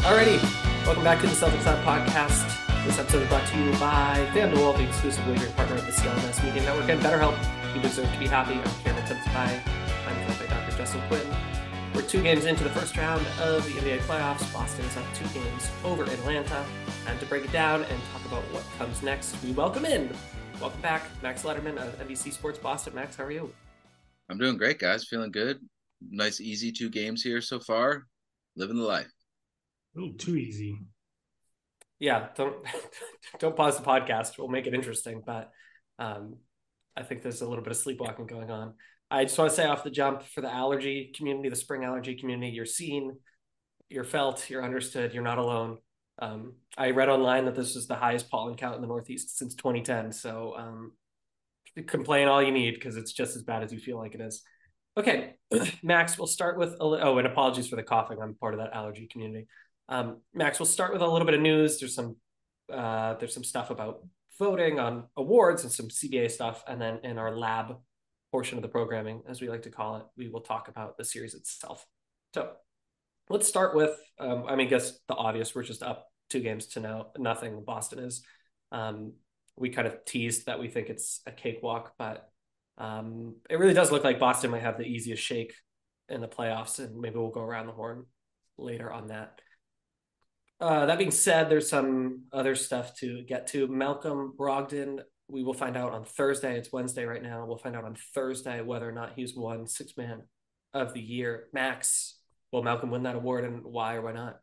Alrighty, welcome back to the Celtics Lab podcast. This episode is brought to you by FanDuel, the exclusive wagering partner of the CLNS Media Network and BetterHelp. You deserve to be happy. I'm Cameron Tempsby. I'm joined by Dr. Justin Quinn. We're two games into the first round of the NBA playoffs. Boston is up two games over Atlanta. And to break it down and talk about what comes next, we welcome in, welcome back, Max Lederman of NBC Sports Boston. Max, how are you? I'm doing great, guys. Feeling good. Nice, easy two games here so far. Living the life. A little too easy. Yeah, don't don't pause the podcast. We'll make it interesting, but um, I think there's a little bit of sleepwalking going on. I just want to say off the jump for the allergy community, the spring allergy community, you're seen, you're felt, you're understood, you're not alone. Um, I read online that this is the highest pollen count in the Northeast since 2010. So um, complain all you need because it's just as bad as you feel like it is. Okay, Max, we'll start with a, oh, and apologies for the coughing. I'm part of that allergy community. Um, Max, we'll start with a little bit of news. There's some uh, there's some stuff about voting on awards and some CBA stuff, and then in our lab portion of the programming, as we like to call it, we will talk about the series itself. So let's start with um, I mean, I guess the obvious. We're just up two games to now nothing. Boston is. Um, we kind of teased that we think it's a cakewalk, but um, it really does look like Boston might have the easiest shake in the playoffs, and maybe we'll go around the horn later on that. Uh, that being said, there's some other stuff to get to. Malcolm Brogdon, we will find out on Thursday. It's Wednesday right now. We'll find out on Thursday whether or not he's won six man of the year. Max, will Malcolm win that award and why or why not?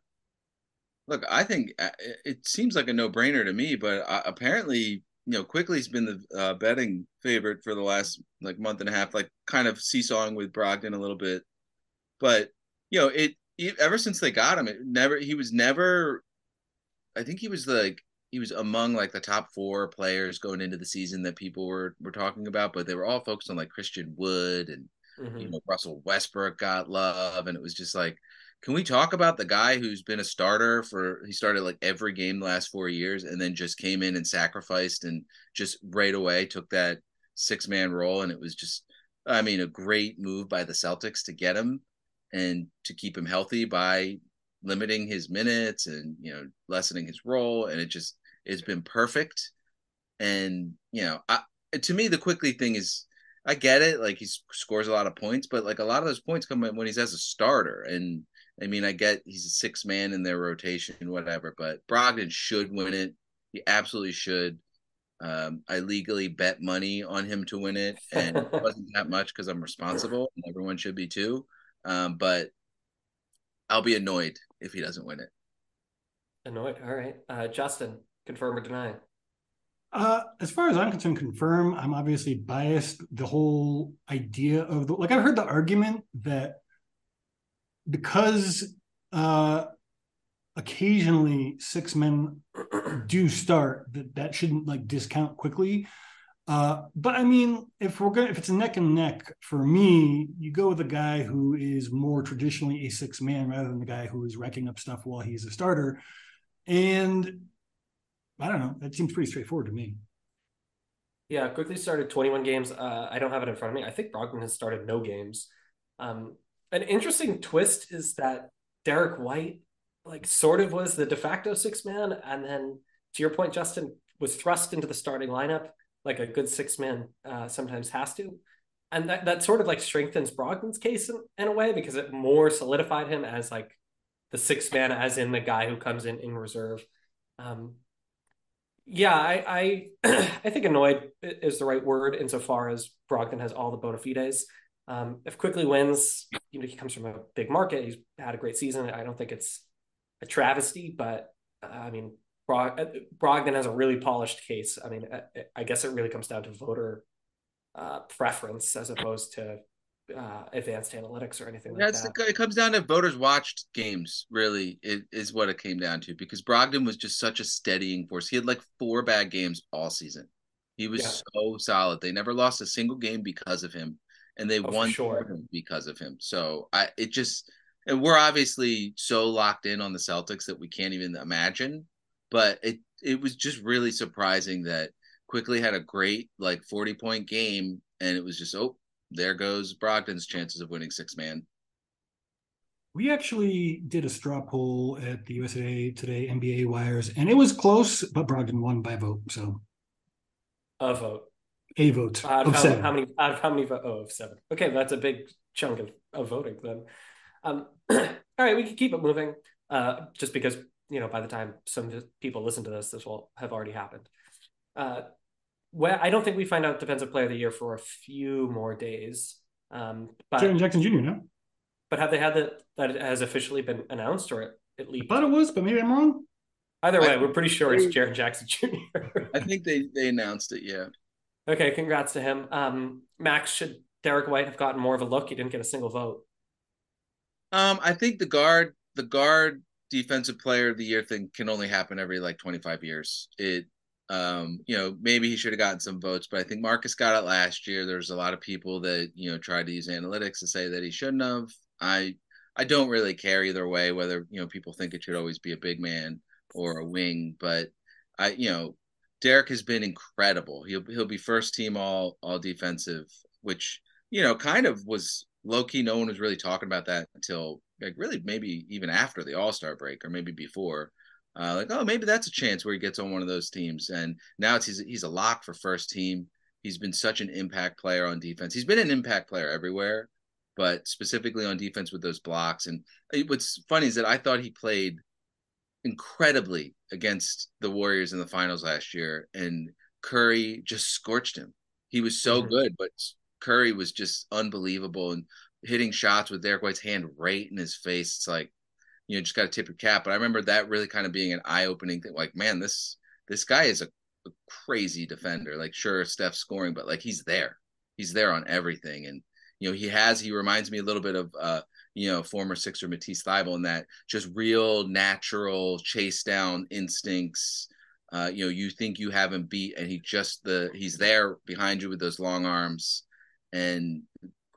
Look, I think uh, it seems like a no brainer to me, but uh, apparently, you know, Quickley's been the uh, betting favorite for the last like month and a half, like kind of seesawing with Brogdon a little bit. But, you know, it, ever since they got him, it never he was never. I think he was like he was among like the top four players going into the season that people were were talking about, but they were all focused on like Christian Wood and mm-hmm. you know Russell Westbrook got love, and it was just like, can we talk about the guy who's been a starter for he started like every game the last four years and then just came in and sacrificed and just right away took that six man role, and it was just I mean a great move by the Celtics to get him and to keep him healthy by limiting his minutes and you know lessening his role. And it just it's been perfect. And you know I, to me the Quickley thing is i get it like he scores a lot of points but like a lot of those points come when he's as a starter. And i mean i get he's a six man in their rotation whatever but brogdon should win it. He absolutely should. Um, I legally bet money on him to win it, and it wasn't that much because I'm responsible, and everyone should be too. Um, but I'll be annoyed if he doesn't win it. Annoyed. All right. Uh, Justin, confirm or deny? Uh, as far as I'm concerned, confirm. I'm obviously biased. The whole idea of the like, I've heard the argument that because uh, occasionally six men do start, that that shouldn't like discount Quickley. Uh, but I mean, if we're gonna, if it's a neck and neck for me, you go with a guy who is more traditionally a six man rather than the guy who is racking up stuff while he's a starter. And I don't know, that seems pretty straightforward to me. Yeah, Quickley started 21 games. Uh, I don't have it in front of me. I think Brogdon has started no games. Um, an interesting twist is that Derrick White, like, sort of was the de facto six man, and then to your point, Justin was thrust into the starting lineup like a good six man uh, sometimes has to. And that, that sort of like strengthens Brogdon's case in, in a way because it more solidified him as like the six man, as in the guy who comes in in reserve. Um, yeah, I I, I think annoyed is the right word insofar as Brogdon has all the bona fides. Um, if Quickley wins, you know he comes from a big market. He's had a great season. I don't think it's a travesty, but uh, I mean Brogdon has a really polished case. I mean, uh, I guess it really comes down to voter uh, preference as opposed to uh, advanced analytics or anything like that. it comes down to voters watched games. Really, it is what it came down to because Brogdon was just such a steadying force. He had like four bad games all season. He was yeah. so solid. They never lost a single game because of him, and they oh, won sure. because of him. So I, it just, and we're obviously so locked in on the Celtics that we can't even imagine but it it was just really surprising that Quickley had a great like 40 point game and it was just oh there goes Brogdon's chances of winning six man. We actually did a straw poll at the USA Today NBA wires, and it was close, but Brogdon won by vote. So a vote, a vote out of, of how, seven. how many? Out of how many? Vo- oh, of seven. Okay, that's a big chunk of, of voting then. Um, all right, we can keep it moving. Uh, just because you know, by the time some people listen to this, this will have already happened. Uh, well, I don't think we find out defensive player of the year for a few more days. Um, but Jaren Jackson Jr. No, but have they had that that it has officially been announced or it, it I leaked? thought it was, but maybe I'm wrong. Either way, I- we're pretty sure it's Jaren Jackson Jr. I think they they announced it. Yeah. okay, congrats to him. Um, Max, should Derrick White have gotten more of a look? He didn't get a single vote. Um, I think the guard the guard defensive player of the year thing can only happen every like 25 years. It um, you know, maybe he should have gotten some votes, but I think Marcus got it last year. There's a lot of people that, you know, tried to use analytics to say that he shouldn't have. I I don't really care either way whether, you know, people think it should always be a big man or a wing, but I, you know, Derrick has been incredible. He'll he'll be first team all all defensive, which, you know, kind of was low key. No one was really talking about that until like really maybe even after the All Star break or maybe before. Uh, like, oh, maybe that's a chance where he gets on one of those teams. And now it's he's he's a lock for first team. He's been such an impact player on defense. He's been an impact player everywhere, but specifically on defense with those blocks. And what's funny is that I thought he played incredibly against the Warriors in the finals last year, and Curry just scorched him. He was so Mhm. good, but Curry was just unbelievable and hitting shots with Derrick White's hand right in his face. It's like, you know, just got to tip your cap. But I remember that really kind of being an eye opening thing. Like, man, this this guy is a, a crazy defender. Like, sure, Steph's scoring, but like he's there. He's there on everything. And you know, he has. He reminds me a little bit of uh, you know, former Sixer Matisse Thybulle in that just real natural chase down instincts. Uh, you know, you think you have him beat, and he just the he's there behind you with those long arms and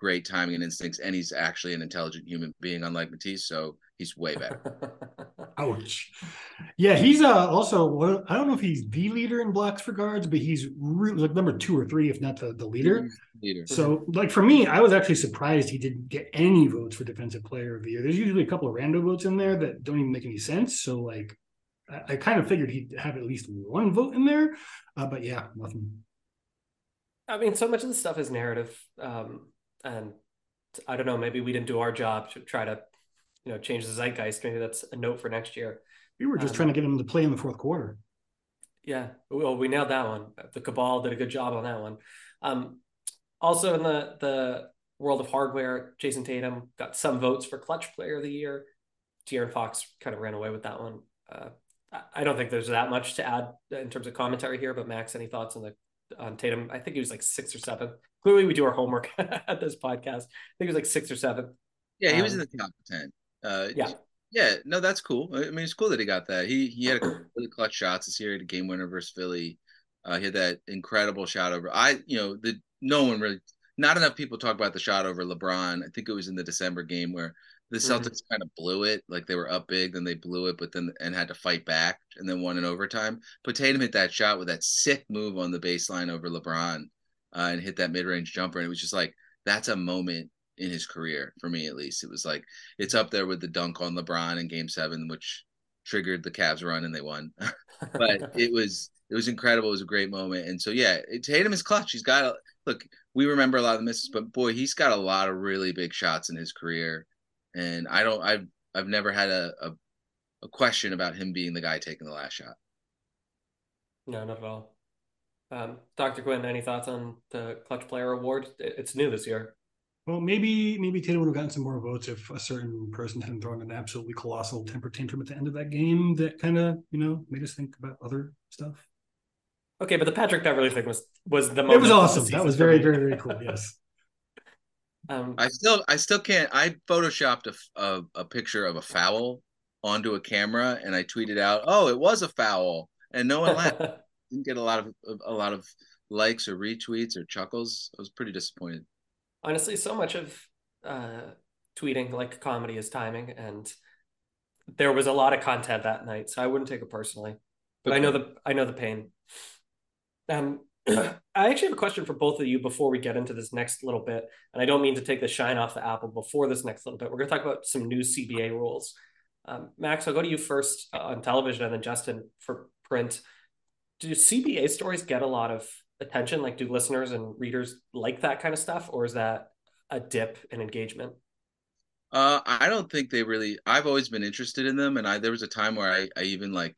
great timing and instincts, and he's actually an intelligent human being, unlike Matisse. So he's way better. Ouch. Yeah, he's uh also one. I don't know if he's the leader in blocks for guards, but he's really like number two or three, if not the, the leader. Leader. So, like for me, I was actually surprised he didn't get any votes for defensive player of the year. There's usually a couple of random votes in there that don't even make any sense. So, like, I, I kind of figured he'd have at least one vote in there. Uh, but yeah, nothing. I mean, so much of the stuff is narrative, um, and I don't know. Maybe we didn't do our job to try to, you know, change the zeitgeist. Maybe that's a note for next year. We were just Um, trying to get him to play in the fourth quarter. Yeah, well, we nailed that one. The Cabal did a good job on that one. Um, also, in the the world of hardware, Jayson Tatum got some votes for Clutch Player of the Year. De'Aaron Fox kind of ran away with that one. Uh, I- I don't think there's that much to add in terms of commentary here. But Max, any thoughts on the on Tatum? I think he was like six or seven. Clearly, we do our homework at this podcast. I think it was like six or seven. Yeah, he was in Um, the top ten. Uh, Yeah. yeah, no, that's cool. I mean, it's cool that he got that. He he had a couple really clutch shots this year. He had a game winner versus Philly. Uh, he had that incredible shot over. I, you know, the no one really, not enough people talk about the shot over LeBron. I think it was in the December game where the Mhm. Celtics kind of blew it. Like they were up big, then they blew it, but then and had to fight back and then won in overtime. But Tatum hit that shot with that sick move on the baseline over LeBron uh, and hit that mid range jumper. And it was just like that's a moment in his career for me at least. It was like it's up there with the dunk on LeBron in Game Seven, which triggered the Cavs run and they won. but it was it was incredible. It was a great moment, and so yeah, Tatum is clutch. He's got a look. We remember a lot of the misses, but boy, he's got a lot of really big shots in his career, and I don't. I've I've never had a a, a question about him being the guy taking the last shot. no, not at all. Um, Dr. Quinn, any thoughts on the Clutch Player Award? It's new this year. Well, maybe maybe Tatum would have gotten some more votes if a certain person hadn't thrown an absolutely colossal temper tantrum at the end of that game that kind of you know made us think about other stuff. Okay, but the Patrick Beverley thing was was the most. It was awesome. That was very very very cool. Yes. Um, I still I still can't. I photoshopped a, a a picture of a foul onto a camera, and I tweeted out, "Oh, it was a foul," and no one laughed. Didn't get a lot of a lot of likes or retweets or chuckles. I was pretty disappointed. honestly, so much of uh, tweeting like comedy is timing, and there was a lot of content that night, so I wouldn't take it personally. But I know the I know the pain. Um, I actually have a question for both of you before we get into this next little bit. And I don't mean to take the shine off the apple before this next little bit. We're going to talk about some new CBA rules. Um, Max, I'll go to you first uh, on television and then Justin for print. Do CBA stories get a lot of attention? Like, do listeners and readers like that kind of stuff? Or is that a dip in engagement? Uh, I don't think they really. I've always been interested in them, and I there was a time where I, I even like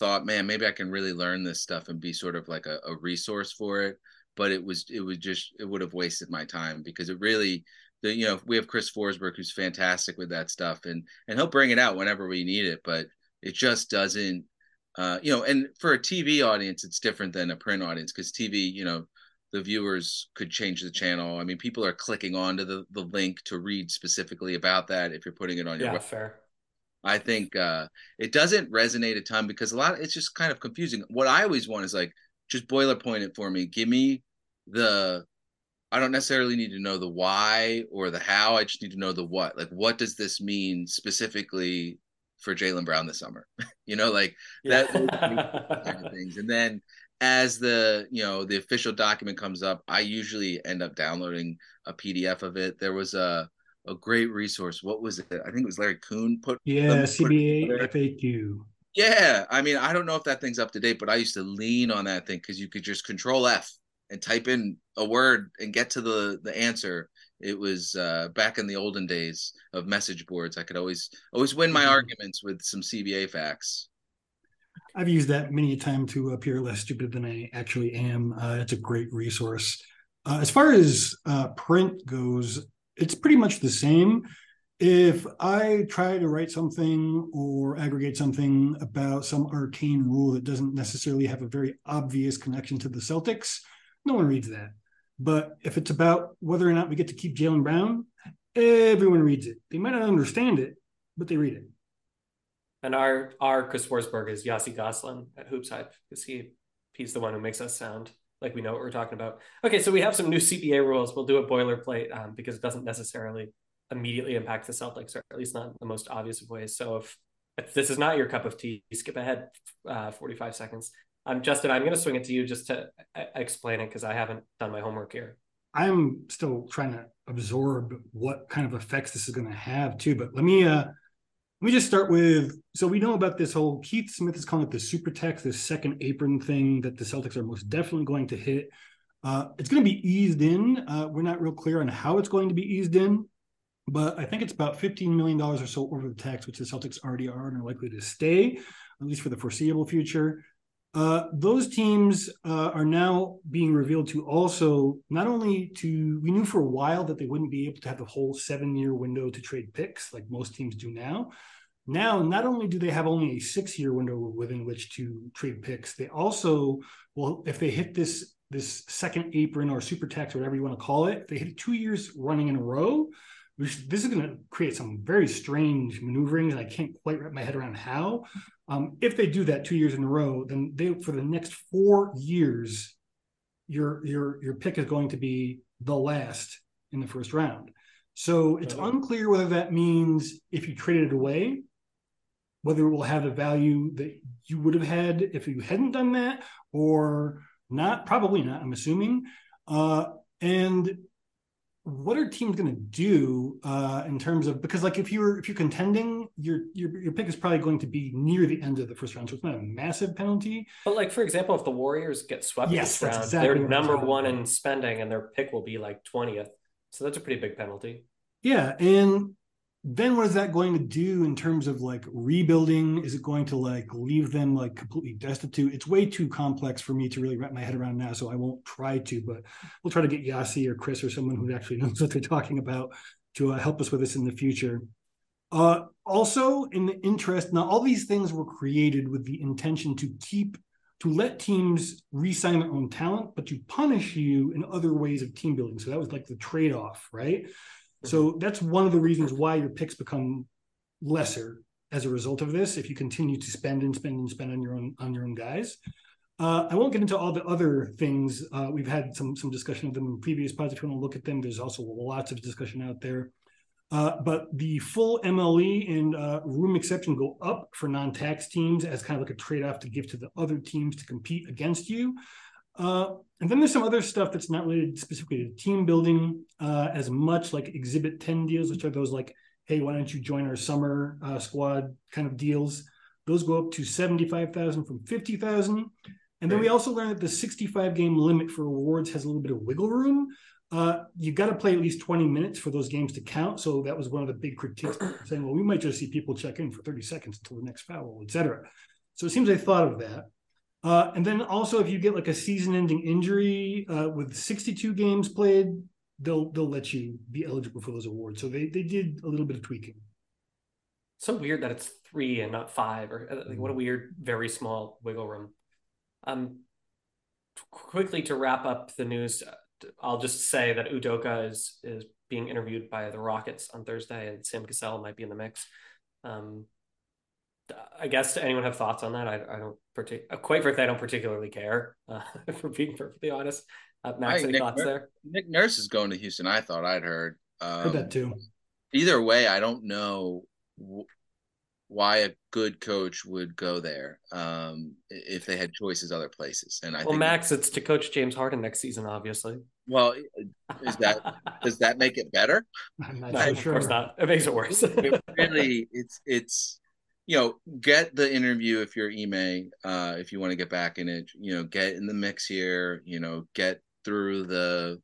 thought, man, maybe I can really learn this stuff and be sort of like a, a resource for it. But it was it was just it would have wasted my time because it really the you know we have Chris Forsberg who's fantastic with that stuff and and he'll bring it out whenever we need it, but it just doesn't uh, you know, and for a TV audience, it's different than a print audience because TV, you know, the viewers could change the channel. I mean, people are clicking onto the, the link to read specifically about that if you're putting it on your yeah, web. fair. I think uh, it doesn't resonate a ton because a lot of, it's just kind of confusing. What I always want is like just boilerplate it for me. Give me the I don't necessarily need to know the why or the how. I just need to know the what. Like, what does this mean specifically for Jaylen Brown this summer? you know, like yeah. that kind of things. And then as the you know the official document comes up, I usually end up downloading a PDF of it. There was a a great resource. What was it? I think it was Larry Coon put. Yeah, them, CBA put FAQ. Yeah, I mean, I don't know if that thing's up to date, but I used to lean on that thing because you could just Control F and type in a word and get to the the answer. It was uh, back in the olden days of message boards. I could always always win my mm-hmm. arguments with some CBA facts. I've used that many a time to appear less stupid than I actually am. Uh, it's a great resource. Uh, as far as uh, print goes, it's pretty much the same. If I try to write something or aggregate something about some arcane rule that doesn't necessarily have a very obvious connection to the Celtics, no one reads that. But if it's about whether or not we get to keep Jaylen Brown, everyone reads it. They might not understand it, but they read it. And our our Chris Forsberg is Yossi Gozlan at Hoops Hype because he he's the one who makes us sound like we know what we're talking about. Okay, so we have some new CBA rules. We'll do a boilerplate um, because it doesn't necessarily immediately impact the Celtics, or at least not the most obvious of ways. So if if this is not your cup of tea, skip ahead uh, 45 seconds. Um, Justin, I'm going to swing it to you just to explain it because I haven't done my homework here. I'm still trying to absorb what kind of effects this is going to have too. But let me uh, let me just start with so we know about this whole Keith Smith is calling it the super text, this second apron thing that the Celtics are most definitely going to hit. Uh, it's going to be eased in. Uh, we're not real clear on how it's going to be eased in, but I think it's about $15 million or so over the tax, which the Celtics already are and are likely to stay, at least for the foreseeable future. Uh, those teams uh, are now being revealed to also not only to we knew for a while that they wouldn't be able to have the whole seven year window to trade picks like most teams do now. Now not only do they have only a six year window within which to trade picks they also well if they hit this this second apron or super tax or whatever you want to call it they hit two years running in a row which this is going to create some very strange maneuverings and i can't quite wrap my head around how um, if they do that two years in a row then they for the next four years your your your pick is going to be the last in the first round. So it's unclear whether that means if you traded it away whether it will have the value that you would have had if you hadn't done that or not. Probably not i'm assuming. Uh, and what are teams going to do uh, in terms of because like if you're if you're contending your, your your pick is probably going to be near the end of the first round. So it's not a massive penalty. But like for example if the warriors get swept yes, this round exactly they're number one in spending and their pick will be like 20th so that's a pretty big penalty. Yeah and then what is that going to do in terms of like rebuilding? Is it going to like leave them like completely destitute? It's way too complex for me to really wrap my head around now so i won't try to but we'll try to get Yossi or chris or someone who actually knows what they're talking about to uh, help us with this in the future. Uh, also in the interest now all these things were created with the intention to keep to let teams re-sign their own talent but to punish you in other ways of team building so that was like the trade-off right so that's one of the reasons why your picks become lesser as a result of this. If you continue to spend and spend and spend on your own on your own guys, uh, I won't get into all the other things. Uh, we've had some some discussion of them in previous pods. If you want to look at them, there's also lots of discussion out there. Uh, but the full MLE and uh, room exception go up for non-tax teams as kind of like a trade-off to give to the other teams to compete against you. Uh, and then there's some other stuff that's not related specifically to team building uh, as much, like Exhibit 10 deals, which are those like, hey, why don't you join our summer uh, squad kind of deals? Those go up to 75,000 from 50,000. And then we also learned that the 65 game limit for awards has a little bit of wiggle room. Uh, you got to play at least 20 minutes for those games to count. So that was one of the big critiques saying, well, we might just see people check in for 30 seconds until the next foul, etc. So it seems they thought of that. Uh, and then also, if you get like a season-ending injury uh, with 62 games played, they'll they'll let you be eligible for those awards. So they they did a little bit of tweaking. So weird that it's three and not five, or like, what a weird, very small wiggle room. Um, quickly to wrap up the news, I'll just say that Udoka is is being interviewed by the Rockets on Thursday, and Sam Cassell might be in the mix. Um, I guess anyone have thoughts on that? I, I don't particularly, uh, quite frankly, I don't particularly care. Uh, for being perfectly honest, uh, Max, any Nick thoughts there? Nick Nurse is going to Houston. I thought I'd heard. Um, heard that too. Either way, I don't know why a good coach would go there um, if they had choices other places. And I well, Max, it's to coach James Harden next season, obviously. Well, is that does that make it better? no, of sure. course not. It makes it worse. it really, it's it's you know, get the interview if you're Ime, uh, if you want to get back in it. You know, get in the mix here. You know, get through the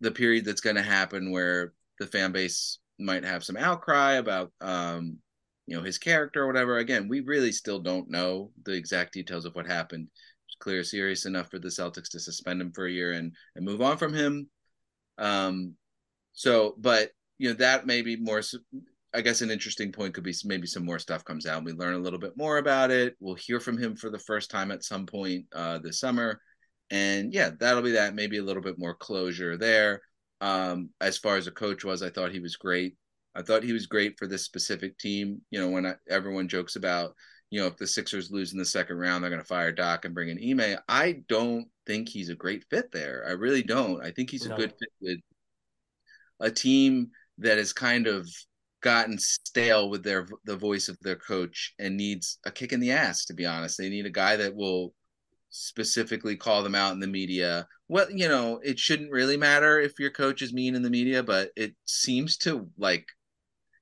the period that's going to happen where the fan base might have some outcry about um, you know his character or whatever. Again, we really still don't know the exact details of what happened. It's clear, serious enough for the Celtics to suspend him for a year and and move on from him. Um, so, but you know that may be more. I guess an interesting point could be maybe some more stuff comes out. and We learn a little bit more about it. We'll hear from him for the first time at some point uh, this summer, and yeah, that'll be that. Maybe a little bit more closure there. Um, as far as a coach was, I thought he was great. I thought he was great for this specific team. You know, when I, everyone jokes about, you know, if the Sixers lose in the second round, they're going to fire Doc and bring in Ime. I don't think he's a great fit there. I really don't. I think he's a good fit with a team that has kind of gotten stale with their the voice of their coach and needs a kick in the ass. To be honest, they need a guy that will specifically call them out in the media. Well, you know, it shouldn't really matter if your coach is mean in the media, but it seems to like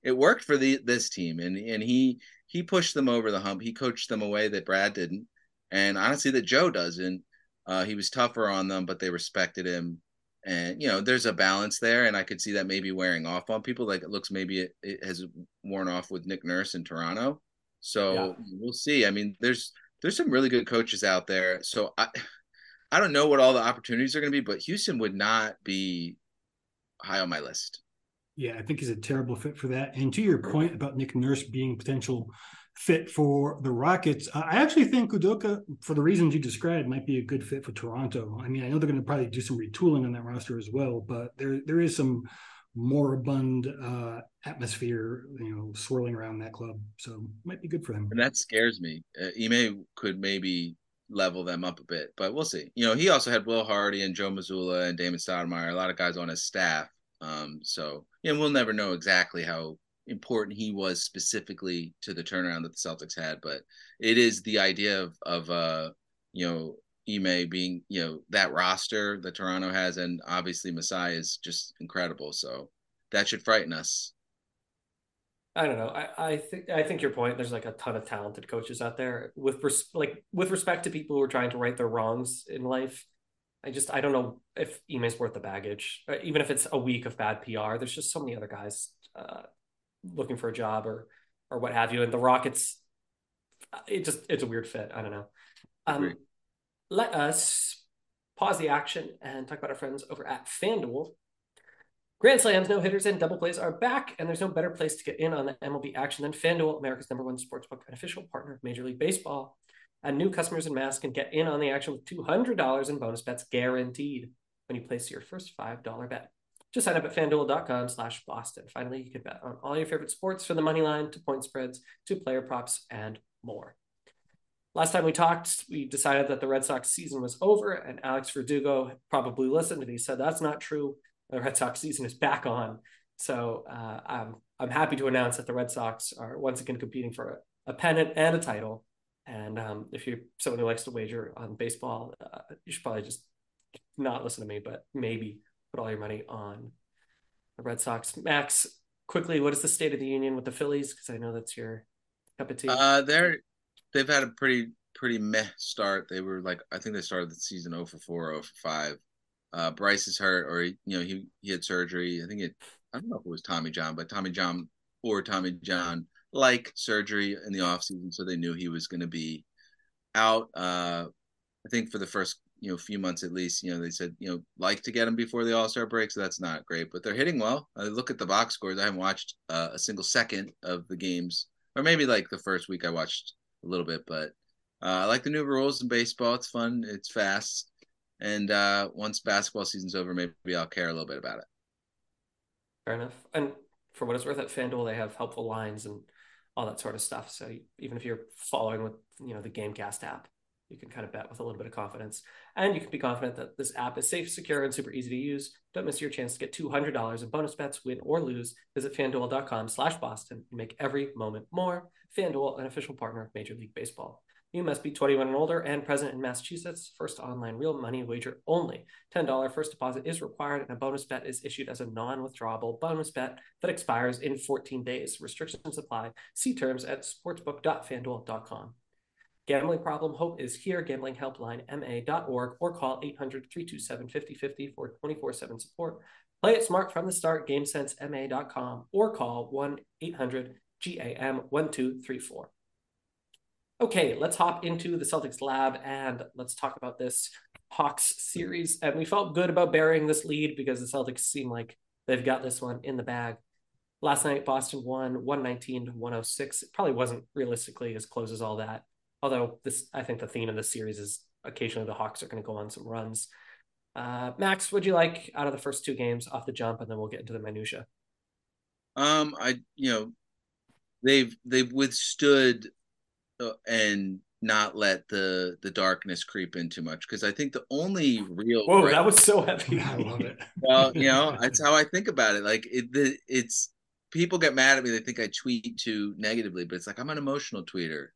it worked for the this team, and and he he pushed them over the hump. He coached them away that Brad didn't, and honestly, that Joe doesn't. Uh, he was tougher on them, but they respected him. And you know, there's a balance there, and I could see that maybe wearing off on people. Like it looks maybe it, it has worn off with Nick Nurse in Toronto. So yeah. we'll see. I mean, there's there's some really good coaches out there. So I I don't know what all the opportunities are going to be, but Houston would not be high on my list. Yeah, I think he's a terrible fit for that. And to your point about Nick Nurse being potential fit for the Rockets, I actually think Udoka, for the reasons you described, might be a good fit for Toronto. I mean, I know they're going to probably do some retooling on that roster as well, but there there is some moribund uh, atmosphere, you know, swirling around that club. So might be good for them. And that scares me. Uh, Ime could maybe level them up a bit, but we'll see. You know, he also had Will Hardy and Joe Mazzulla and Damon Stoudemire, a lot of guys on his staff um, so and we'll never know exactly how important he was specifically to the turnaround that the Celtics had, but it is the idea of of uh, you know Ime being you know that roster that Toronto has, and obviously Masai is just incredible. So that should frighten us. I don't know. I, I think I think your point. There's like a ton of talented coaches out there with res- like with respect to people who are trying to right their wrongs in life. I just I don't know if Ime's worth the baggage, uh, even if it's a week of bad PR. There's just so many other guys uh, looking for a job or or what have you, and the Rockets. It just it's a weird fit. I don't know. Um, let us pause the action and talk about our friends over at FanDuel. Grand slams, no hitters, and double plays are back, and there's no better place to get in on the MLB action than FanDuel, America's number one sportsbook and official partner of Major League Baseball. And new customers in Mass can get in on the action with $200 in bonus bets guaranteed when you place your first $5 bet. Just sign up at fanduel.com slash Boston. Finally, you can bet on all your favorite sports from the money line to point spreads to player props and more. Last time we talked, we decided that the Red Sox season was over, and Alex Verdugo probably listened and he said that's not true. The Red Sox season is back on. So uh, I'm, I'm happy to announce that the Red Sox are once again competing for a, a pennant and a title And um, if you're someone who likes to wager on baseball, uh, you should probably just not listen to me, but maybe put all your money on the Red Sox. Max, quickly, what is the state of the union with the Phillies? Because I know that's your cup of tea. Uh, they're they've had a pretty pretty meh start. They were like I think they started the season 0 for 4, 0 for 5. Uh, Bryce is hurt, or he, you know he he had surgery. I think it. I don't know if it was Tommy John, but Tommy John or Tommy John like surgery in the offseason, so they knew he was going to be out. Uh, I think for the first you know few months at least, you know they said you know like to get him before the All Star break, so that's not great. But they're hitting well. I look at the box scores. I haven't watched uh, a single second of the games, or maybe like the first week I watched a little bit, but uh, I like the new rules in baseball. It's fun. It's fast. And uh, once basketball season's over, maybe I'll care a little bit about it. Fair enough. And for what it's worth, at FanDuel they have helpful lines and all that sort of stuff. So even if you're following with you know the GameCast app, you can kind of bet with a little bit of confidence, and you can be confident that this app is safe, secure, and super easy to use. Don't miss your chance to get two hundred dollars in bonus bets, win or lose. Visit FanDuel.com/Boston and make every moment more. FanDuel, an official partner of Major League Baseball. You must be 21 and older and present in Massachusetts. First online real money wager only. $10 first deposit is required, and a bonus bet is issued as a non withdrawable bonus bet that expires in 14 days. Restrictions apply. See terms at sportsbook.fanduel.com. Gambling problem? Hope is here. Gambling helpline ma.org or call 800 327 5050 for 24 7 support. Play it smart from the start. GameSenseMA.com or call 1 800 GAM 1234. Okay, let's hop into the Celtics lab and let's talk about this Hawks series. And we felt good about burying this lead because the Celtics seem like they've got this one in the bag. Last night, Boston won 119 to 106. It probably wasn't realistically as close as all that. Although this, I think the theme of the series is occasionally the Hawks are going to go on some runs. Uh, Max, what'd you like out of the first two games off the jump, and then we'll get into the minutia. Um, I you know, they've they've withstood and not let the the darkness creep in too much because I think the only real whoa that was so heavy. I love it. well, you know that's how I think about it. Like it, the, it's people get mad at me. They think I tweet too negatively, but it's like I'm an emotional tweeter,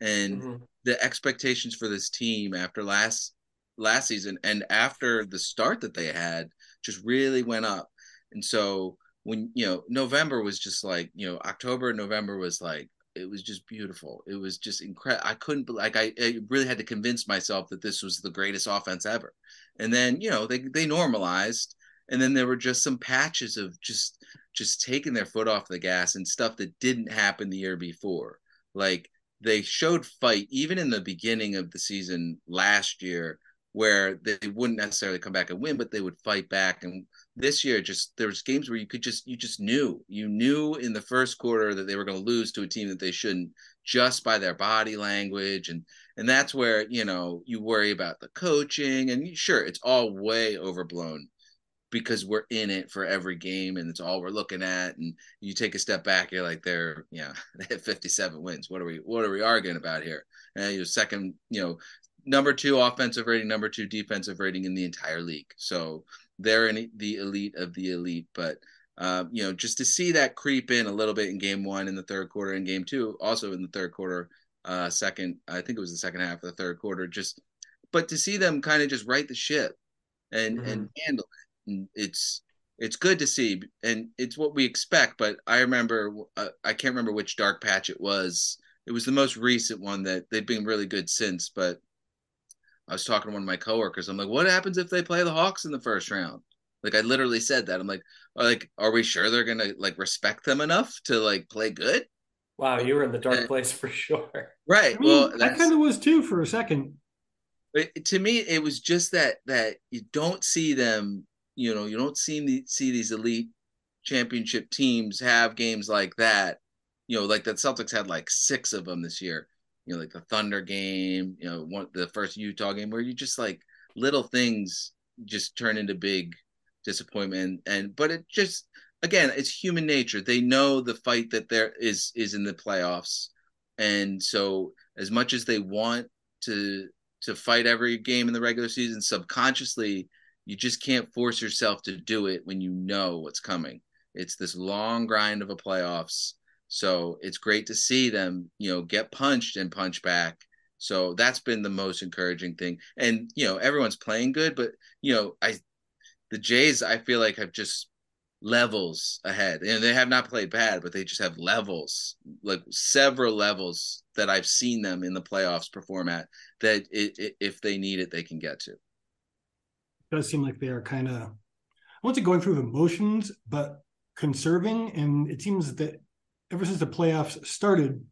and mm-hmm. the expectations for this team after last last season and after the start that they had just really went up, and so when you know November was just like you know October November was like it was just beautiful. It was just incredible. I couldn't like I, I, really had to convince myself that this was the greatest offense ever. And then you know they they normalized, and then there were just some patches of just just taking their foot off the gas and stuff that didn't happen the year before. Like they showed fight even in the beginning of the season last year, where they wouldn't necessarily come back and win, but they would fight back and this year just there was games where you could just you just knew you knew in the first quarter that they were going to lose to a team that they shouldn't just by their body language and and that's where you know you worry about the coaching and sure it's all way overblown because we're in it for every game and it's all we're looking at and you take a step back you're like they're yeah they have 57 wins. What are we what are we arguing about here? And you're second you know number two offensive rating number two defensive rating in the entire league. So they're in the elite of the elite. But uh, you know, just to see that creep in a little bit in game one in the third quarter and game two, also in the third quarter, uh, second, I think it was the second half of the third quarter, just but to see them kind of just right the ship and mm-hmm. and handle it, and it's it's good to see, and it's what we expect. But I remember, uh, I can't remember which dark patch it was. It was the most recent one that they've been really good since, but I was talking to one of my coworkers. I'm like, what happens if they play the Hawks in the first round? Like I literally said that. I'm like, like, are we sure they're gonna like respect them enough to like play good? Wow, you were in the dark and, place for sure. Right. I mean, well, that kind of was too for a second. It, to me, it was just that that you don't see them. You know, you don't see the, see these elite championship teams have games like that. You know, like that Celtics had like six of them this year you know, like the Thunder game, you know, one the first Utah game where you just like little things just turn into big disappointment. And but it just again it's human nature. They know the fight that there is is in the playoffs. And so as much as they want to to fight every game in the regular season subconsciously you just can't force yourself to do it when you know what's coming. It's this long grind of a playoffs So it's great to see them, you know, get punched and punch back. So that's been the most encouraging thing. And you know, everyone's playing good, but you know, I the Jays I feel like have just levels ahead. And they have not played bad, but they just have levels, like several levels that I've seen them in the playoffs perform at that it, it, if they need it, they can get to. It does seem like they are kind of, I want to going through the motions, but conserving. And it seems that ever since the playoffs started,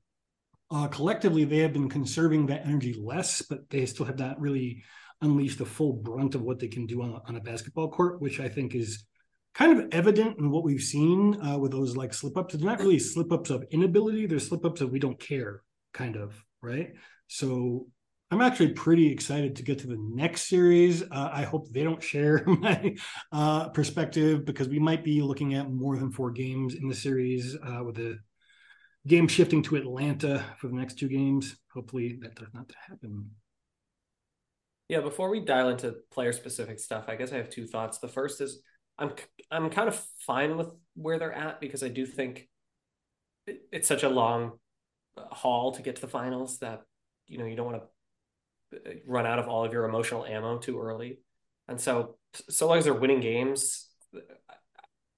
uh, collectively they have been conserving that energy less, but they still have not really unleashed the full brunt of what they can do on, on a basketball court, which I think is kind of evident in what we've seen uh, with those like slip ups. They're not really slip ups of inability; they're slip ups of we don't care, kind of right. So I'm actually pretty excited to get to the next series. Uh, I hope they don't share my uh, perspective because we might be looking at more than four games in the series uh, with the game shifting to Atlanta for the next two games. Hopefully that does not happen. Yeah, before we dial into player specific stuff, I guess I have two thoughts. The first is I'm I'm kind of fine with where they're at because I do think it's such a long haul to get to the finals that you know you don't want to uh, run out of all of your emotional ammo too early. And so so long as they're winning games,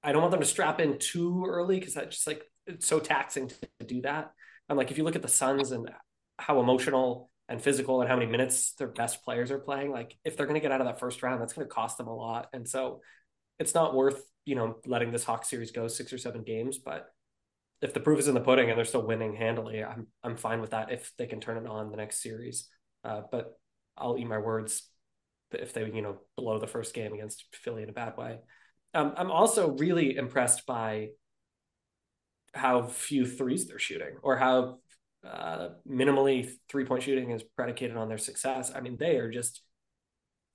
I don't want them to strap in too early because that's just like it's so taxing to do that. I'm like if you look at the Suns and how emotional and physical and how many minutes their best players are playing, like if they're going to get out of that first round, that's going to cost them a lot. And so it's not worth you know letting this Hawk series go six or seven games. But if the proof is in the pudding and they're still winning handily, I'm I'm fine with that if they can turn it on the next series. Uh, but I'll eat my words if they you know blow the first game against Philly in a bad way. Um, I'm also really impressed by how few threes they're shooting or how uh, minimally three point shooting is predicated on their success. I mean, they are just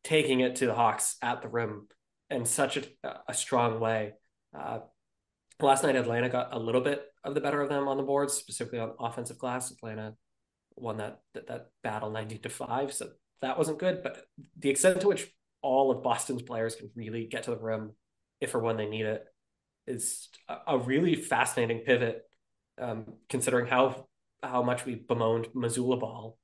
taking it to the Hawks at the rim in such a, a strong way. Uh, last night, Atlanta got a little bit of the better of them on the boards, specifically on offensive glass. Atlanta won that that, that battle 90 to 5. So that wasn't good. But the extent to which all of Boston's players can really get to the rim if or when they need it is a, really fascinating pivot, um, considering how how much we bemoaned Mazzulla ball.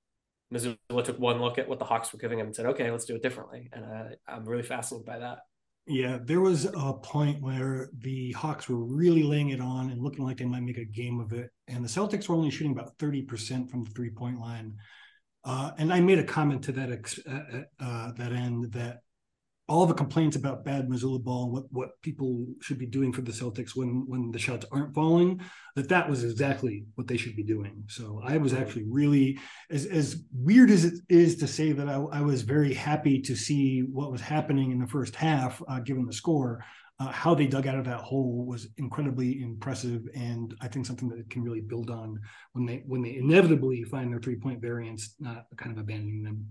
Mazzulla took one look at what the Hawks were giving him and said, "Okay, let's do it differently." And uh, I'm really fascinated by that. Yeah, there was a point where the Hawks were really laying it on and looking like they might make a game of it, and the Celtics were only shooting about thirty percent from the three point line. Uh, and I made a comment to that ex- uh, uh, that end that all the complaints about bad Mazzulla ball and what, what people should be doing for the Celtics when when the shots aren't falling, that that was exactly what they should be doing. So I was actually really as as weird as it is to say that I, I was very happy to see what was happening in the first half, uh, given the score. Uh, how they dug out of that hole was incredibly impressive, and I think something that can really build on when they when they inevitably find their three point variance, not kind of abandoning them.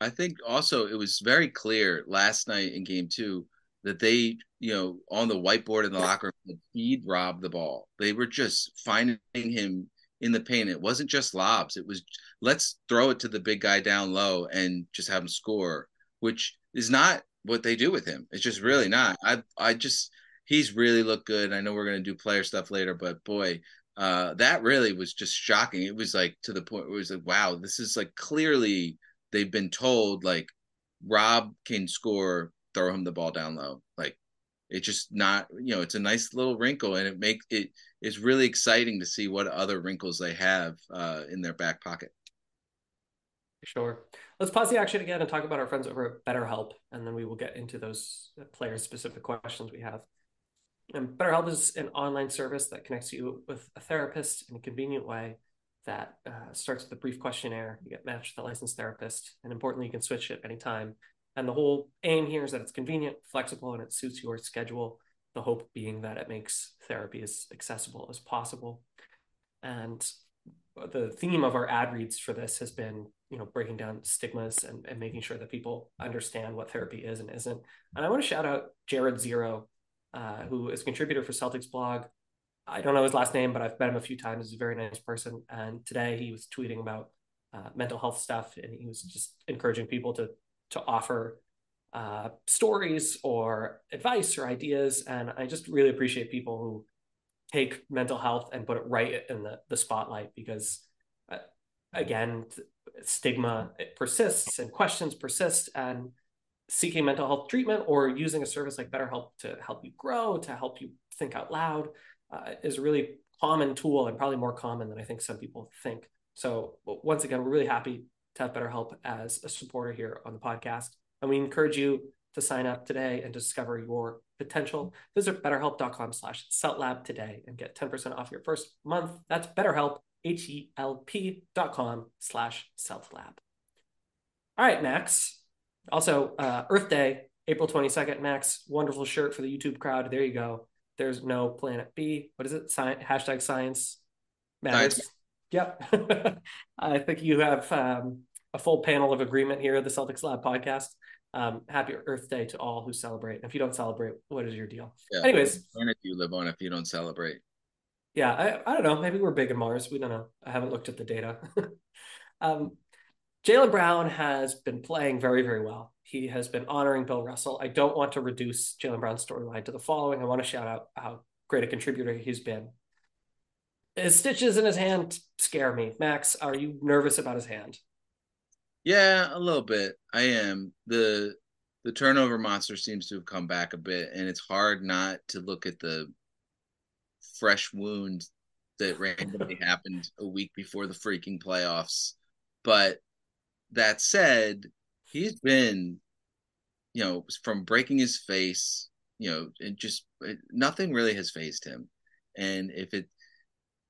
I think also it was very clear last night in game two that they, you know, on the whiteboard in the locker room, feed Rob the ball. They were just finding him in the paint. It wasn't just lobs. It was let's throw it to the big guy down low and just have him score, which is not what they do with him. It's just really not. I I just he's really looked good. I know we're gonna do player stuff later, but boy, uh, that really was just shocking. It was like to the point where it was like, wow, this is like clearly they've been told like Rob can score, throw him the ball down low. Like it's just not, you know, it's a nice little wrinkle and it makes it is really exciting to see what other wrinkles they have uh, in their back pocket. Sure. Let's pause the action again and talk about our friends over at BetterHelp, and then we will get into those player specific questions we have. And BetterHelp is an online service that connects you with a therapist in a convenient way that uh, starts with a brief questionnaire. You get matched with a licensed therapist, and importantly, you can switch at any time. And the whole aim here is that it's convenient, flexible, and it suits your schedule. The hope being that it makes therapy as accessible as possible. And the theme of our ad reads for this has been, you know, breaking down stigmas and, and making sure that people understand what therapy is and isn't. And I want to shout out Jared Zero, uh, who is a contributor for Celtics blog, I don't know his last name, but I've met him a few times. He's a very nice person. And today he was tweeting about uh, mental health stuff, and he was just encouraging people to to offer uh, stories or advice or ideas. And I just really appreciate people who take mental health and put it right in the, the spotlight because uh, again stigma persists and questions persist and seeking mental health treatment or using a service like betterhelp to help you grow to help you think out loud uh, is a really common tool and probably more common than i think some people think so once again we're really happy to have betterhelp as a supporter here on the podcast and we encourage you to sign up today and discover your potential, visit betterhelp.com slash celtlab today and get 10% off your first month. That's betterhelp, H-E-L-P dot com slash celtlab. All right, Max. Also, uh, Earth Day, April 22nd, Max. Wonderful shirt for the YouTube crowd. There you go. There's no planet B. What is it? Sci- hashtag science matters. Science. Yep. I think you have um, a full panel of agreement here at the Celtics Lab podcast um, happy Earth Day to all who celebrate. If you don't celebrate, what is your deal? Yeah. Anyways, planet you live on if you don't celebrate? Yeah, I, I don't know. Maybe we're big in Mars. We don't know. I haven't looked at the data. um, Jaylen Brown has been playing very, very well. He has been honoring Bill Russell. I don't want to reduce Jaylen Brown's storyline to the following. I want to shout out how great a contributor he's been. His stitches in his hand scare me. Max, are you nervous about his hand? Yeah, a little bit. I am. The the turnover monster seems to have come back a bit and it's hard not to look at the fresh wound that randomly happened a week before the freaking playoffs. But that said, he's been you know, from breaking his face, you know, and just nothing really has phased him. And if it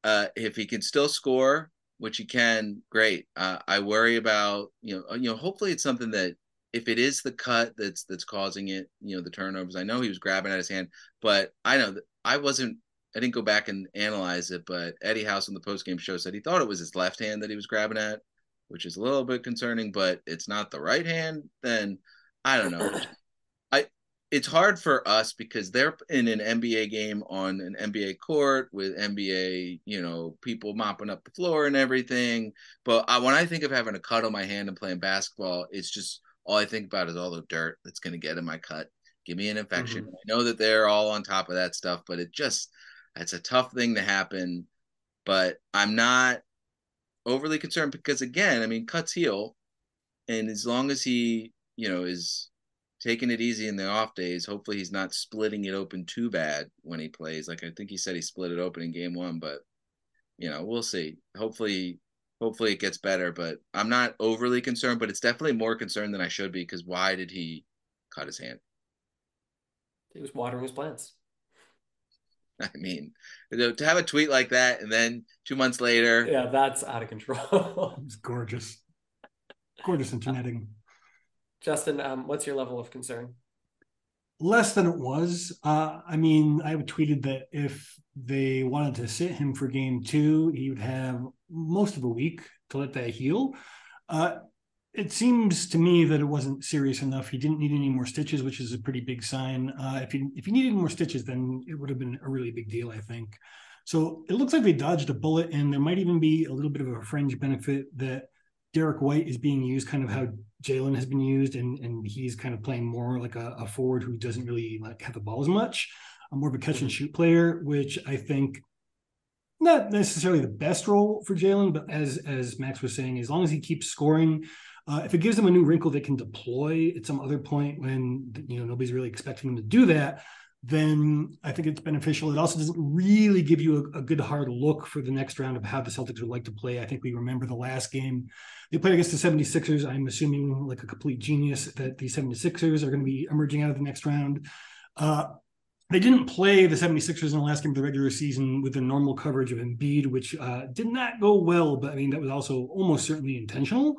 uh if he can still score which he can, great. Uh, I worry about you know you know hopefully it's something that if it is the cut that's that's causing it, you know the turnovers. I know he was grabbing at his hand, but I know that I wasn't. I didn't go back and analyze it, but Eddie House on the post game show said he thought it was his left hand that he was grabbing at, which is a little bit concerning. But it's not the right hand. Then I don't know. I it's hard for us because they're in an NBA game on an NBA court with NBA, you know, people mopping up the floor and everything. But I, when I think of having a cut on my hand and playing basketball, it's just all I think about is all the dirt that's going to get in my cut. Give me an infection. Mm-hmm. I know that they're all on top of that stuff, but it just it's a tough thing to happen. But I'm not overly concerned because again, I mean, cuts heal, and as long as he, you know, is taking it easy in the off days. Hopefully, he's not splitting it open too bad when he plays. Like I think he said he split it open in game one, but you know, we'll see. Hopefully, hopefully it gets better. But I'm not overly concerned, but it's definitely more concerned than I should be because why did he cut his hand? He was watering his plants. I mean, to have a tweet like that and then two months later. Yeah, that's out of control. it's gorgeous. Gorgeous interneting. Justin, um, what's your level of concern? Less than it was. Uh, I mean, I tweeted that if they wanted to sit him for game two, he would have most of a week to let that heal. Uh, it seems to me that it wasn't serious enough. He didn't need any more stitches, which is a pretty big sign. Uh, if he if he needed more stitches, then it would have been a really big deal, I think. So it looks like they dodged a bullet, and there might even be a little bit of a fringe benefit that Derrick White is being used kind of how Jaylen has been used, and and he's kind of playing more like a, a forward who doesn't really like have the ball as much, more of a catch and shoot player, which I think not necessarily the best role for Jaylen, but as as Max was saying, as long as he keeps scoring, uh, if it gives them a new wrinkle they can deploy at some other point when you know nobody's really expecting them to do that, then I think it's beneficial. It also doesn't really give you a, a, good hard look for the next round of how the Celtics would like to play. I think we remember the last game they played against the 76ers. I'm assuming like a complete genius that the 76ers are going to be emerging out of the next round. Uh, they didn't play the 76ers in the last game of the regular season with the normal coverage of Embiid, which uh, did not go well, but I mean, that was also almost certainly intentional.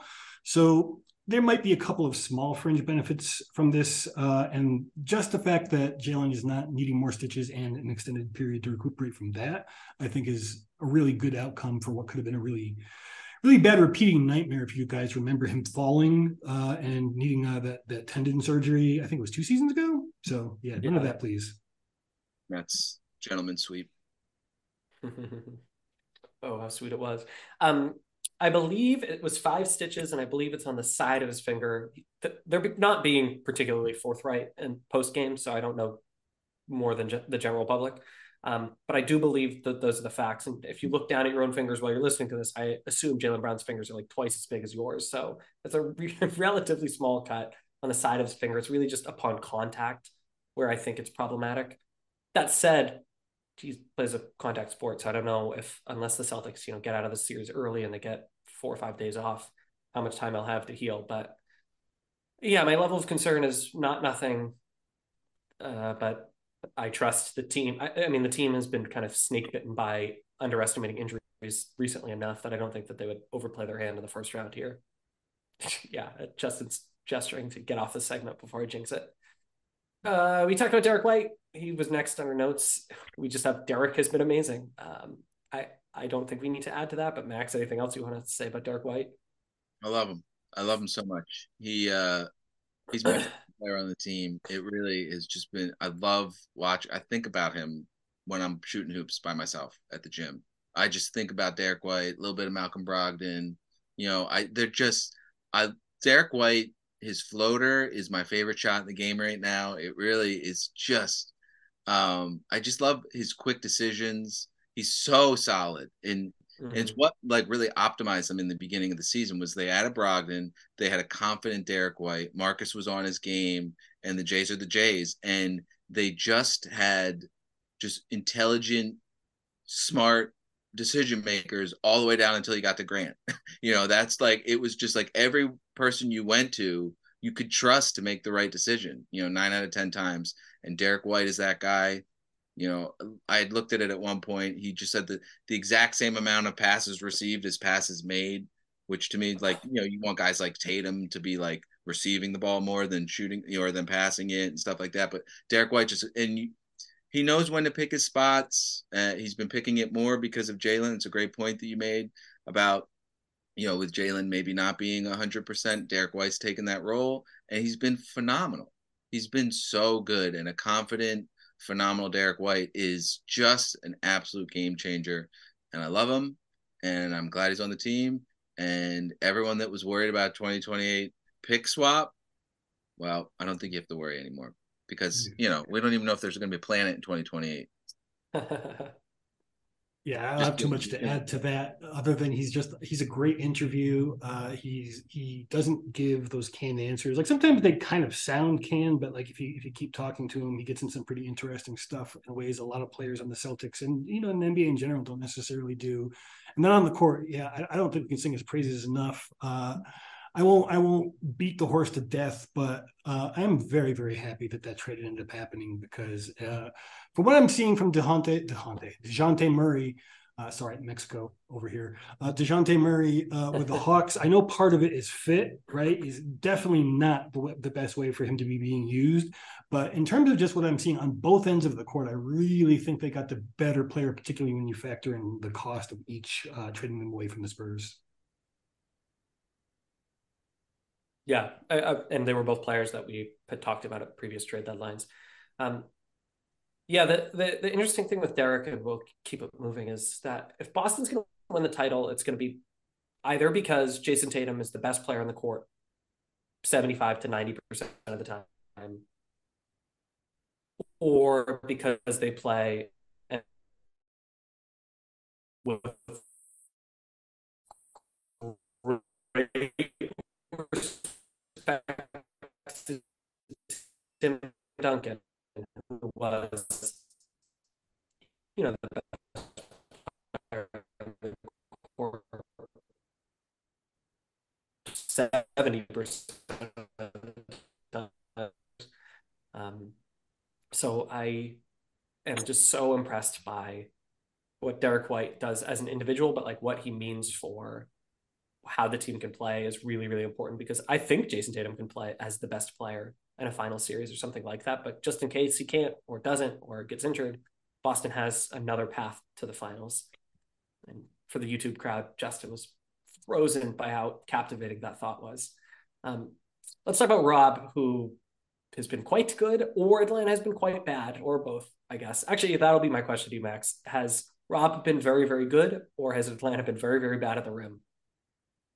So there might be a couple of small fringe benefits from this, uh, and just the fact that Jaylen is not needing more stitches and an extended period to recuperate from that, I think, is a really good outcome for what could have been a really, really bad repeating nightmare. If you guys remember him falling uh, and needing uh, that that tendon surgery, I think it was two seasons ago. So yeah, none yeah. of that, please. That's gentleman sweep. oh, how sweet it was. Um, I believe it was five stitches, and I believe it's on the side of his finger. They're not being particularly forthright in post game, so I don't know more than the general public. Um, but I do believe that those are the facts. And if you look down at your own fingers while you're listening to this, I assume Jaylen Brown's fingers are like twice as big as yours. So it's a re- relatively small cut on the side of his finger. It's really just upon contact where I think it's problematic. That said, he plays a contact sport, so I don't know if unless the Celtics, you know, get out of the series early and they get four or five days off, how much time I'll have to heal. But yeah, my level of concern is not nothing. Uh, but I trust the team. I, I, mean, the team has been kind of snake bitten by underestimating injuries recently enough that I don't think that they would overplay their hand in the first round here. yeah, Justin's gesturing to get off the segment before I jinx it. Uh, we talked about Derrick White. He was next on our notes. We just have Derrick has been amazing. Um, I I don't think we need to add to that. But Max, anything else you want to say about Derrick White? I love him. I love him so much. He uh he's my player on the team. It really has just been I love watch I think about him when I'm shooting hoops by myself at the gym. I just think about Derrick White, a little bit of Malcolm Brogdon. You know, I they're just I Derrick White, his floater is my favorite shot in the game right now. It really is just um I just love his quick decisions. He's so solid and, Mm-hmm. It's what like really optimized them in the beginning of the season was they added Brogdon, they had a confident Derrick White, Marcus was on his game, and the Jays are the Jays, and they just had just intelligent, smart decision makers all the way down until you got to Grant. you know, that's like it was just like every person you went to, you could trust to make the right decision. You know, nine out of ten times, and Derrick White is that guy. You know, I had looked at it at one point. He just said that the exact same amount of passes received as passes made, which to me, like, you know, you want guys like Tatum to be like receiving the ball more than shooting, you know, or than passing it and stuff like that. But Derrick White just, and you, he knows when to pick his spots. Uh, he's been picking it more because of Jaylen. It's a great point that you made about, you know, with Jaylen maybe not being 100%, Derrick White's taking that role, and he's been phenomenal. He's been so good and a confident, phenomenal Derrick White is just an absolute game changer. And I love him. And I'm glad he's on the team. And everyone that was worried about 2028 pick swap, well, I don't think you have to worry anymore because, mm-hmm. you know, we don't even know if there's going to be a planet in 2028. Yeah, I don't have too much to add to that, other than he's just he's a great interview. Uh, he's he doesn't give those canned answers. Like sometimes they kind of sound canned, but like if you if you keep talking to him, he gets in some pretty interesting stuff in ways a lot of players on the Celtics and you know in the NBA in general don't necessarily do. And then on the court, yeah, I, I don't think we can sing his praises enough. Uh, I won't I won't beat the horse to death, but uh, I'm very very happy that that trade ended up happening because uh, from what I'm seeing from Dehante Dehante Dejounte Murray, uh, sorry Mexico over here, uh, Dejounte Murray uh, with the Hawks. I know part of it is fit, right? Is definitely not the, the best way for him to be being used, but in terms of just what I'm seeing on both ends of the court, I really think they got the better player, particularly when you factor in the cost of each uh, trading them away from the Spurs. Yeah, I, I, and they were both players that we had talked about at previous trade deadlines. Um, yeah, the, the, the interesting thing with Derrick, and we'll keep it moving, is that if Boston's going to win the title, it's going to be either because Jayson Tatum is the best player on the court, seventy-five to ninety percent of the time, or because they play with Tim Duncan, who was, you know, the seventy percent. Um, so I am just so impressed by what Derrick White does as an individual, but like what he means for how the team can play is really, really important because I think Jayson Tatum can play as the best player in a final series or something like that. But just in case he can't or doesn't or gets injured, Boston has another path to the finals. And for the YouTube crowd, Justin was frozen by how captivating that thought was. Um, let's talk about Rob, who has been quite good, or Atlanta has been quite bad, or both, I guess. Actually, that'll be my question to you, Max. Has Rob been very, very good, or has Atlanta been very, very bad at the rim?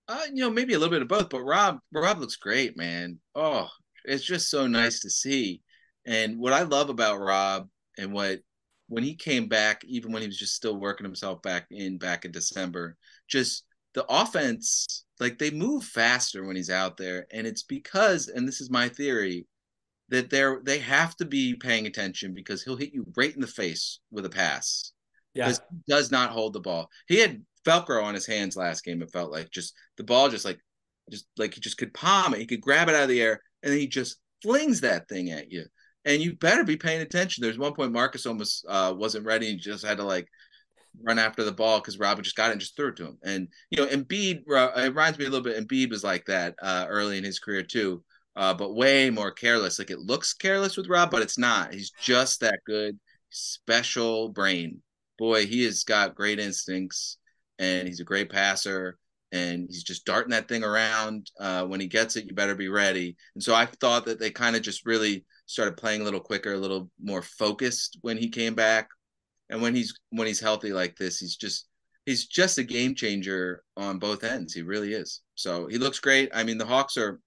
Uh, you know, maybe a little bit of both, but Rob, Rob looks great, man. Oh, it's just so nice to see. And what I love about Rob and what when he came back, even when he was just still working himself back in back in December, just the offense, like they move faster when he's out there. And it's because, and this is my theory, that they're they have to be paying attention because he'll hit you right in the face with a pass. Yeah. He does not hold the ball. He had Velcro on his hands last game, it felt like. Just the ball just like just like he just could palm it. He could grab it out of the air and then he just flings that thing at you. And you better be paying attention. There's one point Marcus almost uh, wasn't ready and just had to like run after the ball because Robin just got it and just threw it to him. And you know, Embiid it reminds me a little bit. Embiid was like that uh, early in his career too, uh, but way more careless. Like it looks careless with Rob, but it's not. He's just that good. Special brain. Boy, he has got great instincts, and he's a great passer. And he's just darting that thing around. Uh, when he gets it, you better be ready. And so I thought that they kind of just really started playing a little quicker, a little more focused when he came back and when he's when he's healthy like this, he's just he's just a game changer on both ends. He really is. So he looks great. I mean, the Hawks are,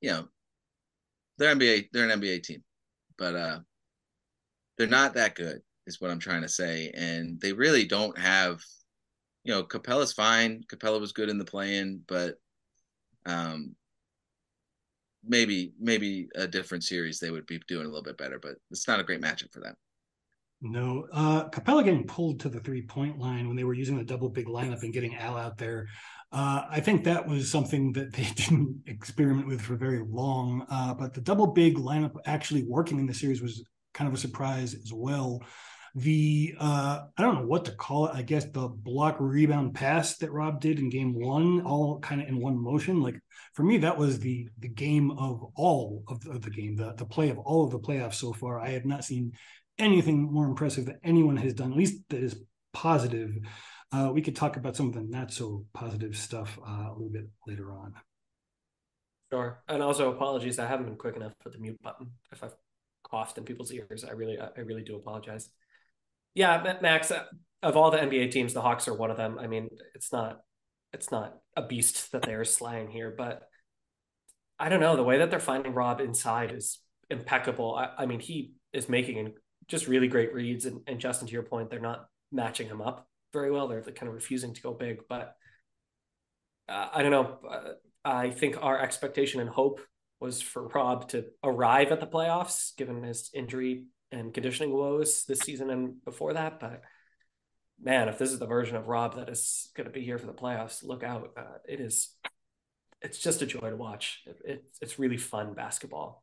you know, they're NBA, they're an NBA team, but uh, they're not that good, is what I'm trying to say. And they really don't have, you know, Capela's fine. Capela was good in the play-in, but um, maybe maybe a different series they would be doing a little bit better. But it's not a great matchup for them. No, uh, Capela getting pulled to the three point line when they were using the double big lineup and getting Al out there. Uh, I think that was something that they didn't experiment with for very long. Uh, but the double big lineup actually working in the series was kind of a surprise as well. The uh, I don't know what to call it. I guess the block rebound pass that Rob did in game one, all kind of in one motion. Like for me, that was the the game of all of the, of the game, the the play of all of the playoffs so far. I have not seen anything more impressive that anyone has done, at least that is positive. Uh, we could talk about some of the not so positive stuff uh, a little bit later on. Sure, and also apologies. I haven't been quick enough for the mute button. If I've coughed in people's ears, I really, I really do apologize. Yeah, Max. Uh, of all the NBA teams, the Hawks are one of them. I mean, it's not, it's not a beast that they are slaying here, but I don't know. The way that they're finding Rob inside is impeccable. I, I mean, he is making just really great reads. And, and Justin, to your point, they're not matching him up very well. They're kind of refusing to go big. But uh, I don't know. Uh, I think our expectation and hope was for Rob to arrive at the playoffs, given his injury and conditioning woes this season and before that. But man, if this is the version of Rob that is going to be here for the playoffs, look out! Uh, it is. It's just a joy to watch. It, it, it's really fun basketball.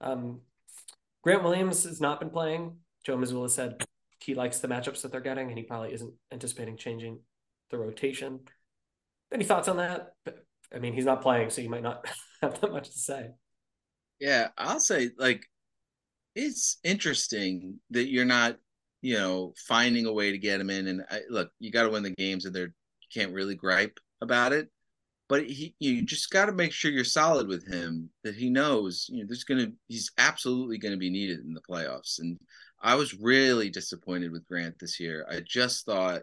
Um, Grant Williams has not been playing. Joe Mazzulla said he likes the matchups that they're getting, and he probably isn't anticipating changing the rotation. Any thoughts on that? I mean, he's not playing, so you might not have that much to say. Yeah, I'll say like it's interesting that you're not, you know, finding a way to get him in. And I, look, you got to win the games, and you can't really gripe about it but he you just got to make sure you're solid with him that he knows you know there's gonna he's absolutely gonna be needed in the playoffs. And i was really disappointed with grant this year. I just thought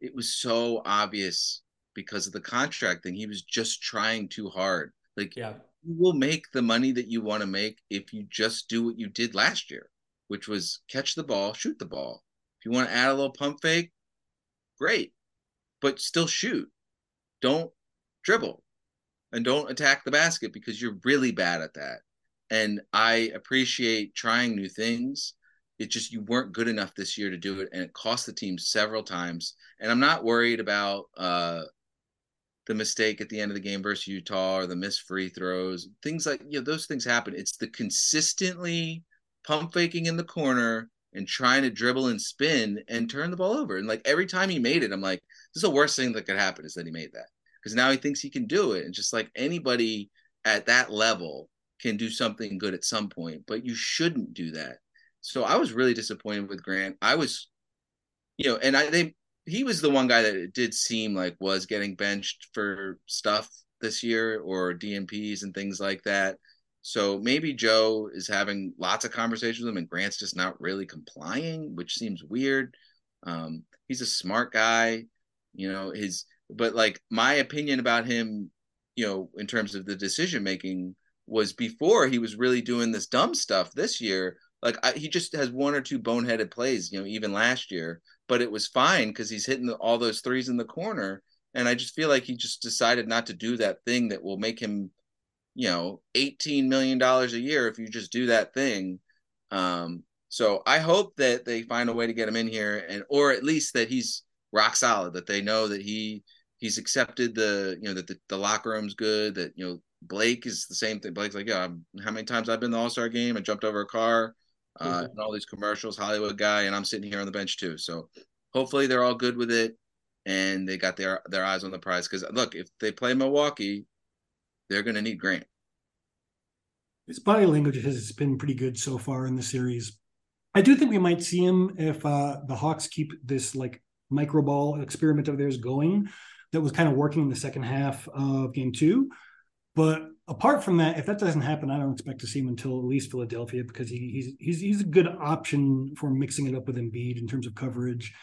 it was so obvious because of the contract thing. He was just trying too hard. Like yeah you will make the money that you want to make if you just do what you did last year which was catch the ball shoot the ball if you want to add a little pump fake great but still shoot don't dribble and don't attack the basket because you're really bad at that. And I appreciate trying new things. It just you weren't good enough this year to do it, and it cost the team several times. And I'm not worried about uh, the mistake at the end of the game versus Utah or the missed free throws, things like you know those things happen. It's the consistently pump faking in the corner and trying to dribble and spin and turn the ball over. And like every time he made it, I'm like, this is the worst thing that could happen is that he made that because now he thinks he can do it. And just like anybody at that level can do something good at some point, but you shouldn't do that. So I was really disappointed with Grant. I was, you know, and I they he was the one guy that it did seem like was getting benched for stuff this year or DMPs and things like that. So maybe Joe is having lots of conversations with him and Grant's just not really complying, which seems weird. Um, he's a smart guy. You know, his but like my opinion about him, you know, in terms of the decision making was before he was really doing this dumb stuff this year. Like I, he just has one or two boneheaded plays, you know, even last year, but it was fine because he's hitting the, all those threes in the corner. And I just feel like he just decided not to do that thing that will make him, you know, $18 million a year if you just do that thing. Um, so I hope that they find a way to get him in here and, or at least that he's rock solid, that they know that he, he's accepted the, you know, that the, the locker room's good, that, you know, Blake is the same thing. Blake's like, yeah, I'm, how many times I've been the All Star game? I jumped over a car, uh, mm-hmm. and all these commercials, Hollywood guy, and I'm sitting here on the bench too. So hopefully they're all good with it, and they got their their eyes on the prize. Because look, if they play Milwaukee, they're going to need Grant. His body language has been pretty good so far in the series. I do think we might see him if uh, the Hawks keep this like micro ball experiment of theirs going that was kind of working in the second half of game two. But apart from that, if that doesn't happen, I don't expect to see him until at least Philadelphia because he, he's he's he's a good option for mixing it up with Embiid in terms of coverage.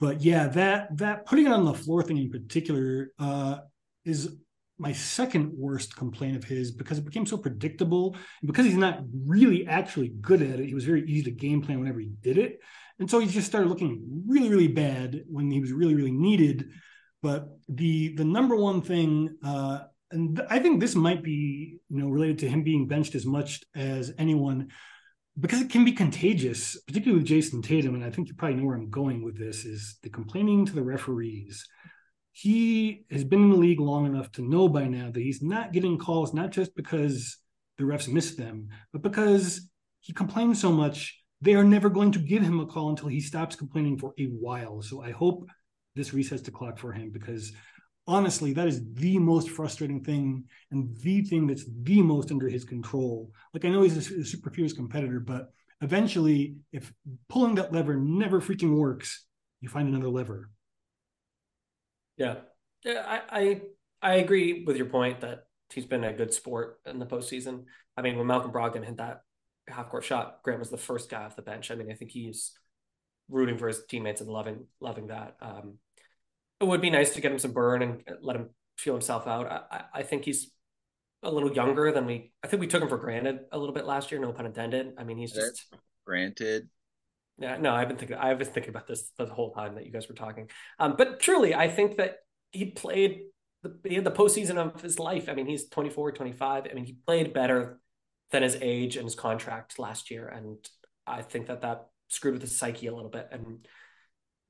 But yeah, that that putting it on the floor thing in particular uh, is my second worst complaint of his because it became so predictable and because he's not really actually good at it. He was very easy to game plan whenever he did it, and so he just started looking really really bad when he was really really needed. But the the number one thing uh, and I think this might be, you know, related to him being benched as much as anyone, because it can be contagious, particularly with Jayson Tatum. And I think you probably know where I'm going with this: is the complaining to the referees. He has been in the league long enough to know by now that he's not getting calls, not just because the refs miss them, but because he complains so much. They are never going to give him a call until he stops complaining for a while. So I hope this resets the clock for him because honestly, that is the most frustrating thing and the thing that's the most under his control. Like I know he's a, a super fierce competitor, but eventually, if pulling that lever never freaking works, you find another lever. Yeah, yeah, I I, I agree with your point that he's been a good sport in the postseason. I mean, when Malcolm Brogdon hit that half court shot, Grant was the first guy off the bench. I mean, I think he's rooting for his teammates and loving loving that. Um, it would be nice to get him some burn and let him feel himself out. I, I think he's a little younger than we. I think we took him for granted a little bit last year. No pun intended. I mean, he's just granted. Yeah, no, I've been thinking. I've been thinking about this the whole time that you guys were talking. Um, but truly, I think that he played the he had the postseason of his life. I mean, he's 24, 25. I mean, he played better than his age and his contract last year, and I think that that screwed with his psyche a little bit. And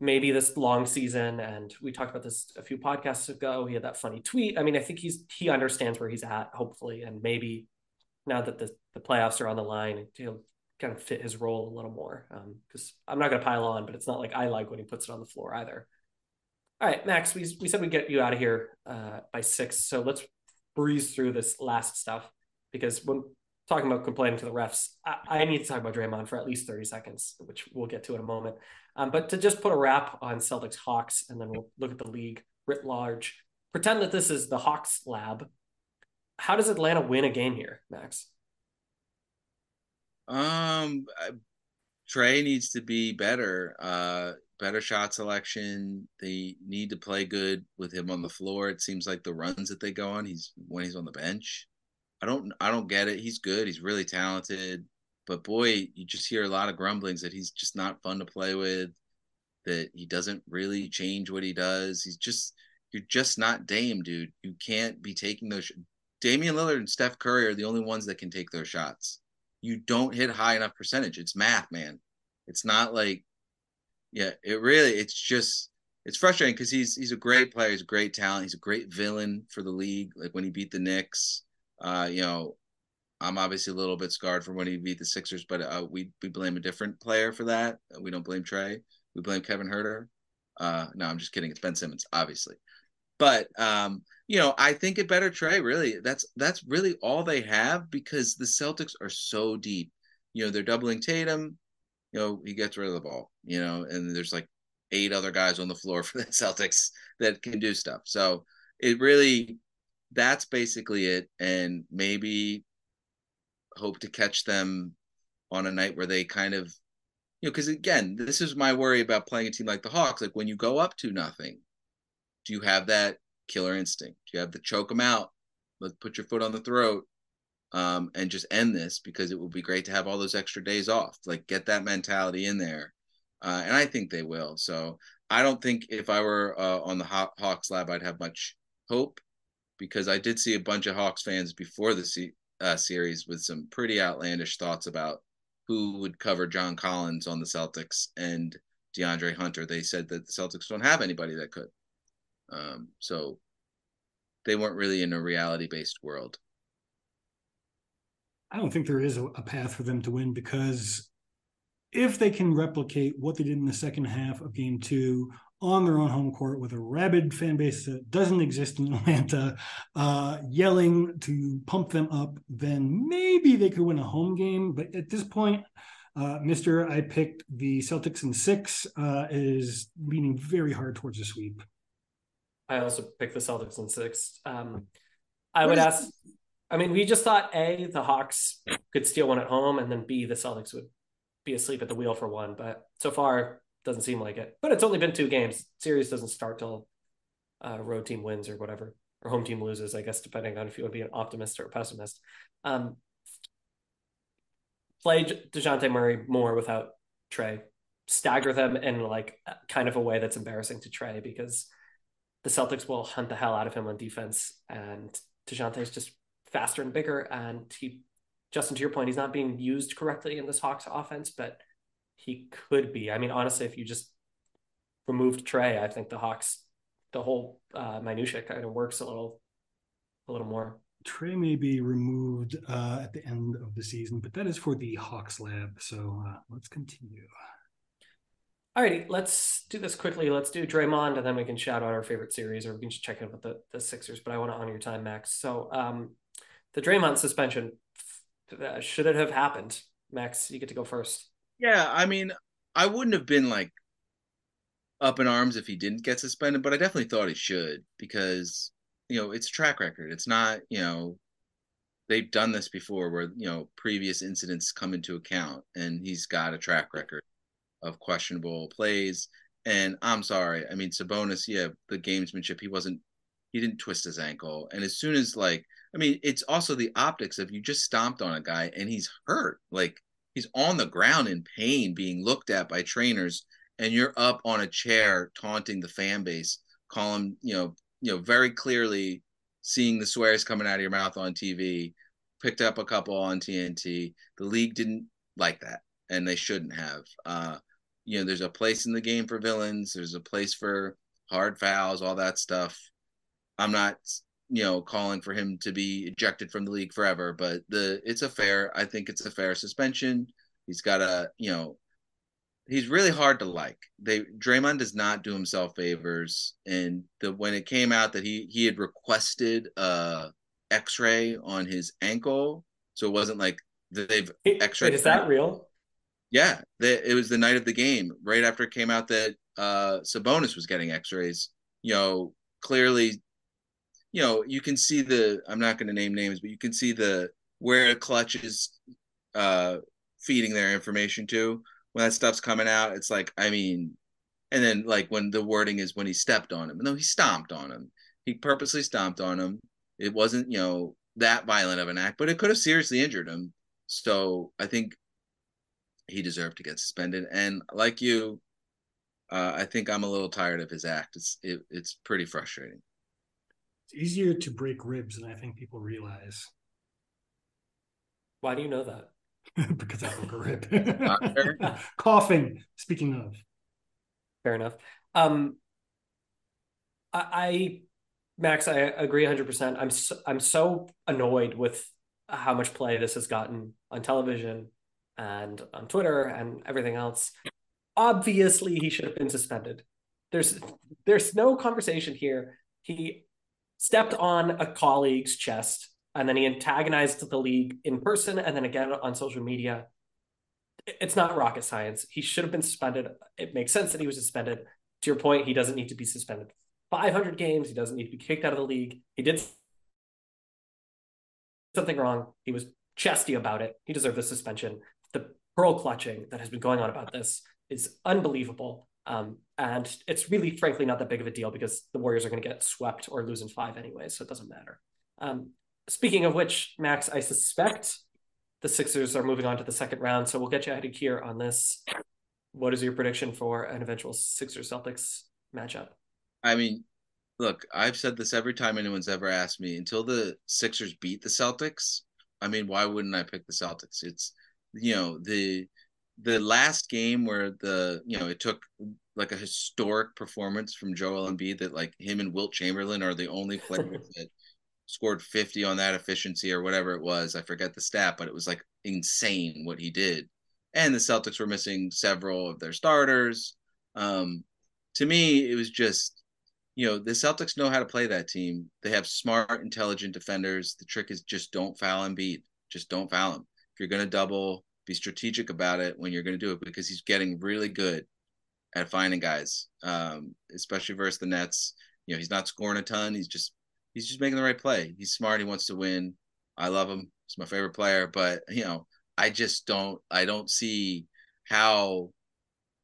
maybe this long season and we talked about this a few podcasts ago he had that funny tweet. I mean i think he's he understands where he's at hopefully and maybe now that the, the playoffs are on the line he'll kind of fit his role a little more because um, i'm not going to pile on but it's not like i like when he puts it on the floor either. All right max we, we said we'd get you out of here uh, by six so let's breeze through this last stuff because when talking about complaining to the refs, I, I, need to talk about Draymond for at least 30 seconds, which we'll get to in a moment. Um, but to just put a wrap on Celtics Hawks, and then we'll look at the league writ large, pretend that this is the Hawks lab. How does Atlanta win a game here, Max? Um, Trae needs to be better. Uh, better shot selection. They need to play good with him on the floor. It seems like the runs that they go on, he's when he's on the bench, I don't I don't get it. He's good. He's really talented. But boy, you just hear a lot of grumblings that he's just not fun to play with, that he doesn't really change what he does. He's just you're just not Dame, dude. You can't be taking those Damian Lillard and Steph Curry are the only ones that can take those shots. You don't hit high enough percentage. It's math, man. It's not like yeah, it really it's just it's frustrating because he's he's a great player, he's a great talent, he's a great villain for the league. Like when he beat the Knicks, uh, you know, I'm obviously a little bit scarred from when he beat the Sixers, but uh, we we blame a different player for that. We don't blame Trae. We blame Kevin Huerter. Uh, no, I'm just kidding. It's Ben Simmons, obviously. But um, you know, I think it better Trae. Really, that's that's really all they have because the Celtics are so deep. You know, they're doubling Tatum. You know, he gets rid of the ball. You know, and there's like eight other guys on the floor for the Celtics that can do stuff. So it really that's basically it. And maybe hope to catch them on a night where they kind of, you know, because again, this is my worry about playing a team like the Hawks. Like when you go up to nothing, do you have that killer instinct? Do you have to choke them out? Let's put your foot on the throat um, and just end this because it would be great to have all those extra days off. Like get that mentality in there, uh, and I think they will. So I don't think if I were uh, on the Haw- Hawks lab, I'd have much hope because I did see a bunch of Hawks fans before the se- uh, series with some pretty outlandish thoughts about who would cover John Collins on the Celtics and DeAndre Hunter. They said that the Celtics don't have anybody that could. Um, so they weren't really in a reality based world. I don't think there is a, a path for them to win because if they can replicate what they did in the second half of game two on their own home court with a rabid fan base that doesn't exist in Atlanta, uh, yelling to pump them up, then maybe they could win a home game. But at this point, uh, Mister, I picked the Celtics in six, uh, is leaning very hard towards a sweep. I also picked the Celtics in six. Um, I would ask. I mean, we just thought a the Hawks could steal one at home, and then b the Celtics would be asleep at the wheel for one. But so far, doesn't seem like it. But it's only been two games. Series doesn't start till uh, road team wins or whatever, or home team loses. I guess depending on if you would be an optimist or a pessimist. Um, play Dejounte Murray more without Trae. Stagger them in like kind of a way that's embarrassing to Trae because the Celtics will hunt the hell out of him on defense, and Dejounte is just faster and bigger. And he, Justin, to your point, he's not being used correctly in this Hawks offense, but he could be. I mean, honestly, if you just removed Trae, I think the Hawks, the whole uh, minutia kind of works a little, a little more. Trae may be removed uh, at the end of the season, but that is for the Hawks lab. So uh, let's continue. Alrighty, let's do this quickly. Let's do Draymond, and then we can shout out our favorite series, or we can just check in with the, the Sixers. But I want to honor your time, Max. So, um, the Draymond suspension, uh, should it have happened? Max, you get to go first. Yeah, I mean, I wouldn't have been like up in arms if he didn't get suspended, but I definitely thought he should because you know it's track record. It's not you know they've done this before where you know previous incidents come into account, and he's got a track record of questionable plays. And I'm sorry, I mean Sabonis, yeah, the gamesmanship. He wasn't, he didn't twist his ankle, and as soon as like, I mean, it's also the optics of you just stomped on a guy and he's hurt, like he's on the ground in pain, being looked at by trainers, and you're up on a chair taunting the fan base, calling, you know, you know, very clearly seeing the swears coming out of your mouth on TV, picked up a couple on TNT. The league didn't like that, and they shouldn't have. Uh, you know, there's a place in the game for villains. There's a place for hard fouls, all that stuff. I'm not, you know, calling for him to be ejected from the league forever, but the it's a fair. I think it's a fair suspension. He's got a, you know, he's really hard to like. They Draymond does not do himself favors, and the when it came out that he he had requested a X-ray on his ankle, so it wasn't like they've X-ray. Is that real? Yeah, the, it was the night of the game, right after it came out that uh, Sabonis was getting X-rays. You know, clearly, you know, you can see the. I'm not going to name names, but you can see the where a clutch is uh, feeding their information to when that stuff's coming out. It's like, I mean, and then like when the wording is when he stepped on him. No, he stomped on him. He purposely stomped on him. It wasn't, you know, that violent of an act, but it could have seriously injured him. So I think he deserved to get suspended. And like you, uh, I think I'm a little tired of his act. It's it, it's pretty frustrating. It's easier to break ribs than I think people realize. Why do you know that? because I broke a rib. Coughing. Speaking of, fair enough. Um, I, I Max, I agree 100. percent I'm so, I'm so annoyed with how much play this has gotten on television and on Twitter and everything else. Obviously, he should have been suspended. There's there's no conversation here. He stepped on a colleague's chest and then he antagonized the league in person and then again on social media. It's not rocket science. He should have been suspended. It makes sense that he was suspended. To your point, he doesn't need to be suspended 500 games. He doesn't need to be kicked out of the league. He did something wrong. He was chesty about it. He deserved the suspension the pearl clutching that has been going on about this is unbelievable. Um, and it's really, frankly, not that big of a deal because the Warriors are going to get swept or lose in five anyway, so it doesn't matter. Um, speaking of which, Max, I suspect the Sixers are moving on to the second round. So we'll get you of here on this. What is your prediction for an eventual Sixers Celtics matchup? I mean, look, I've said this every time anyone's ever asked me until the Sixers beat the Celtics. I mean, why wouldn't I pick the Celtics? It's, you know, the the last game where the you know it took like a historic performance from Joel Embiid that like him and Wilt Chamberlain are the only players that scored 50 on that efficiency or whatever it was. I forget the stat, but it was like insane what he did. And the Celtics were missing several of their starters. Um, to me, it was just, you know, the Celtics know how to play that team. They have smart, intelligent defenders. The trick is just don't foul Embiid. Just don't foul him. If you're going to double, be strategic about it when you're going to do it because he's getting really good at finding guys, um, especially versus the Nets. You know, he's not scoring a ton. He's just he's just making the right play. He's smart. He wants to win. I love him. He's my favorite player. But you know, I just don't. I don't see how.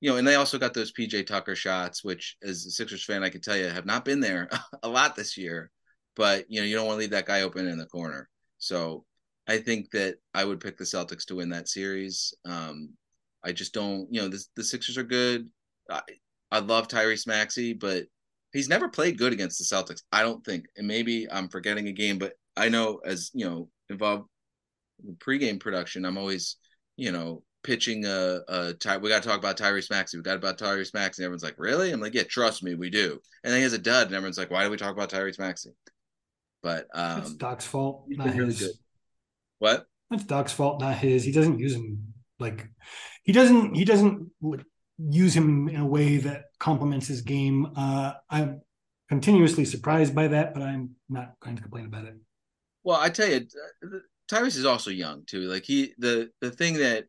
You know, and they also got those PJ Tucker shots, which, as a Sixers fan, I can tell you, have not been there a lot this year. But you know, you don't want to leave that guy open in the corner. So I think that I would pick the Celtics to win that series. Um, I just don't, you know, the, the Sixers are good. I, I love Tyrese Maxey, but he's never played good against the Celtics. I don't think, and maybe I'm forgetting a game, but I know as you know involved in pregame production, I'm always, you know, pitching a, a ty- we got to talk about Tyrese Maxey. We got about Tyrese Maxey. And everyone's like, really? I'm like, yeah, trust me, we do. And then he has a dud, and everyone's like, why do we talk about Tyrese Maxey? But um, it's Doc's fault, not his. Really what? That's Doc's fault, not his. He doesn't use him like he doesn't. He doesn't use him in a way that complements his game. Uh, I'm continuously surprised by that, but I'm not going to complain about it. Well, I tell you, Tyrese is also young too. Like he, the the thing that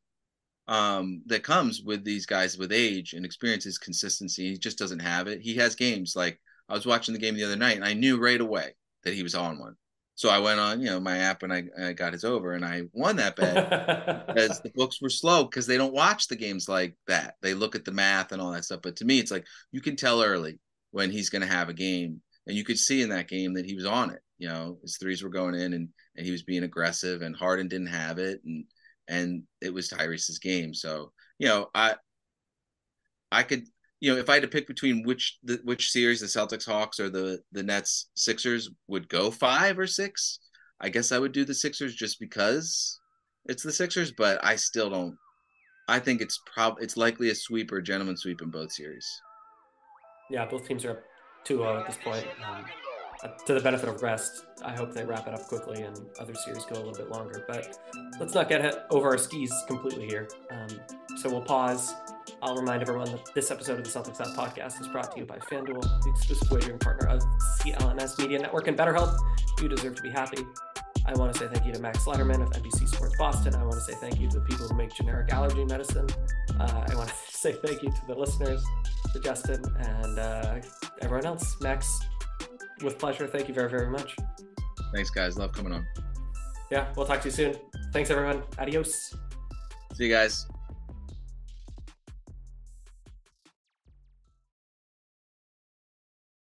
um that comes with these guys with age and experience is consistency. He just doesn't have it. He has games like I was watching the game the other night, and I knew right away that he was on one. So I went on, you know, my app and I, I got his over and I won that bet because the books were slow because they don't watch the games like that. They look at the math and all that stuff. But to me, it's like you can tell early when he's going to have a game. And you could see in that game that he was on it. You know, his threes were going in and, and he was being aggressive and Harden didn't have it. And, and it was Tyrese's game. So, you know, I, I could you know, if I had to pick between which the which series the Celtics Hawks or the the Nets Sixers would go five or six, I guess I would do the Sixers just because it's the Sixers, but I still don't. I think it's prob it's likely a sweep or a gentleman sweep in both series. Yeah, both teams are up 2-0 at this point. Um, to the benefit of rest, I hope they wrap it up quickly and other series go a little bit longer. But let's not get over our skis completely here. Um, so we'll pause. I'll remind everyone that this episode of the Celtics Out podcast is brought to you by FanDuel, the exclusive wagering partner of CLNS Media Network and BetterHelp. You deserve to be happy. I want to say thank you to Max Lederman of NBC Sports Boston. I want to say thank you to the people who make generic allergy medicine. Uh, I want to say thank you to the listeners, to Justin, and uh, everyone else. Max, with pleasure. Thank you very, very much. Thanks, guys. Love coming on. Yeah, we'll talk to you soon. Thanks, everyone. Adios. See you guys.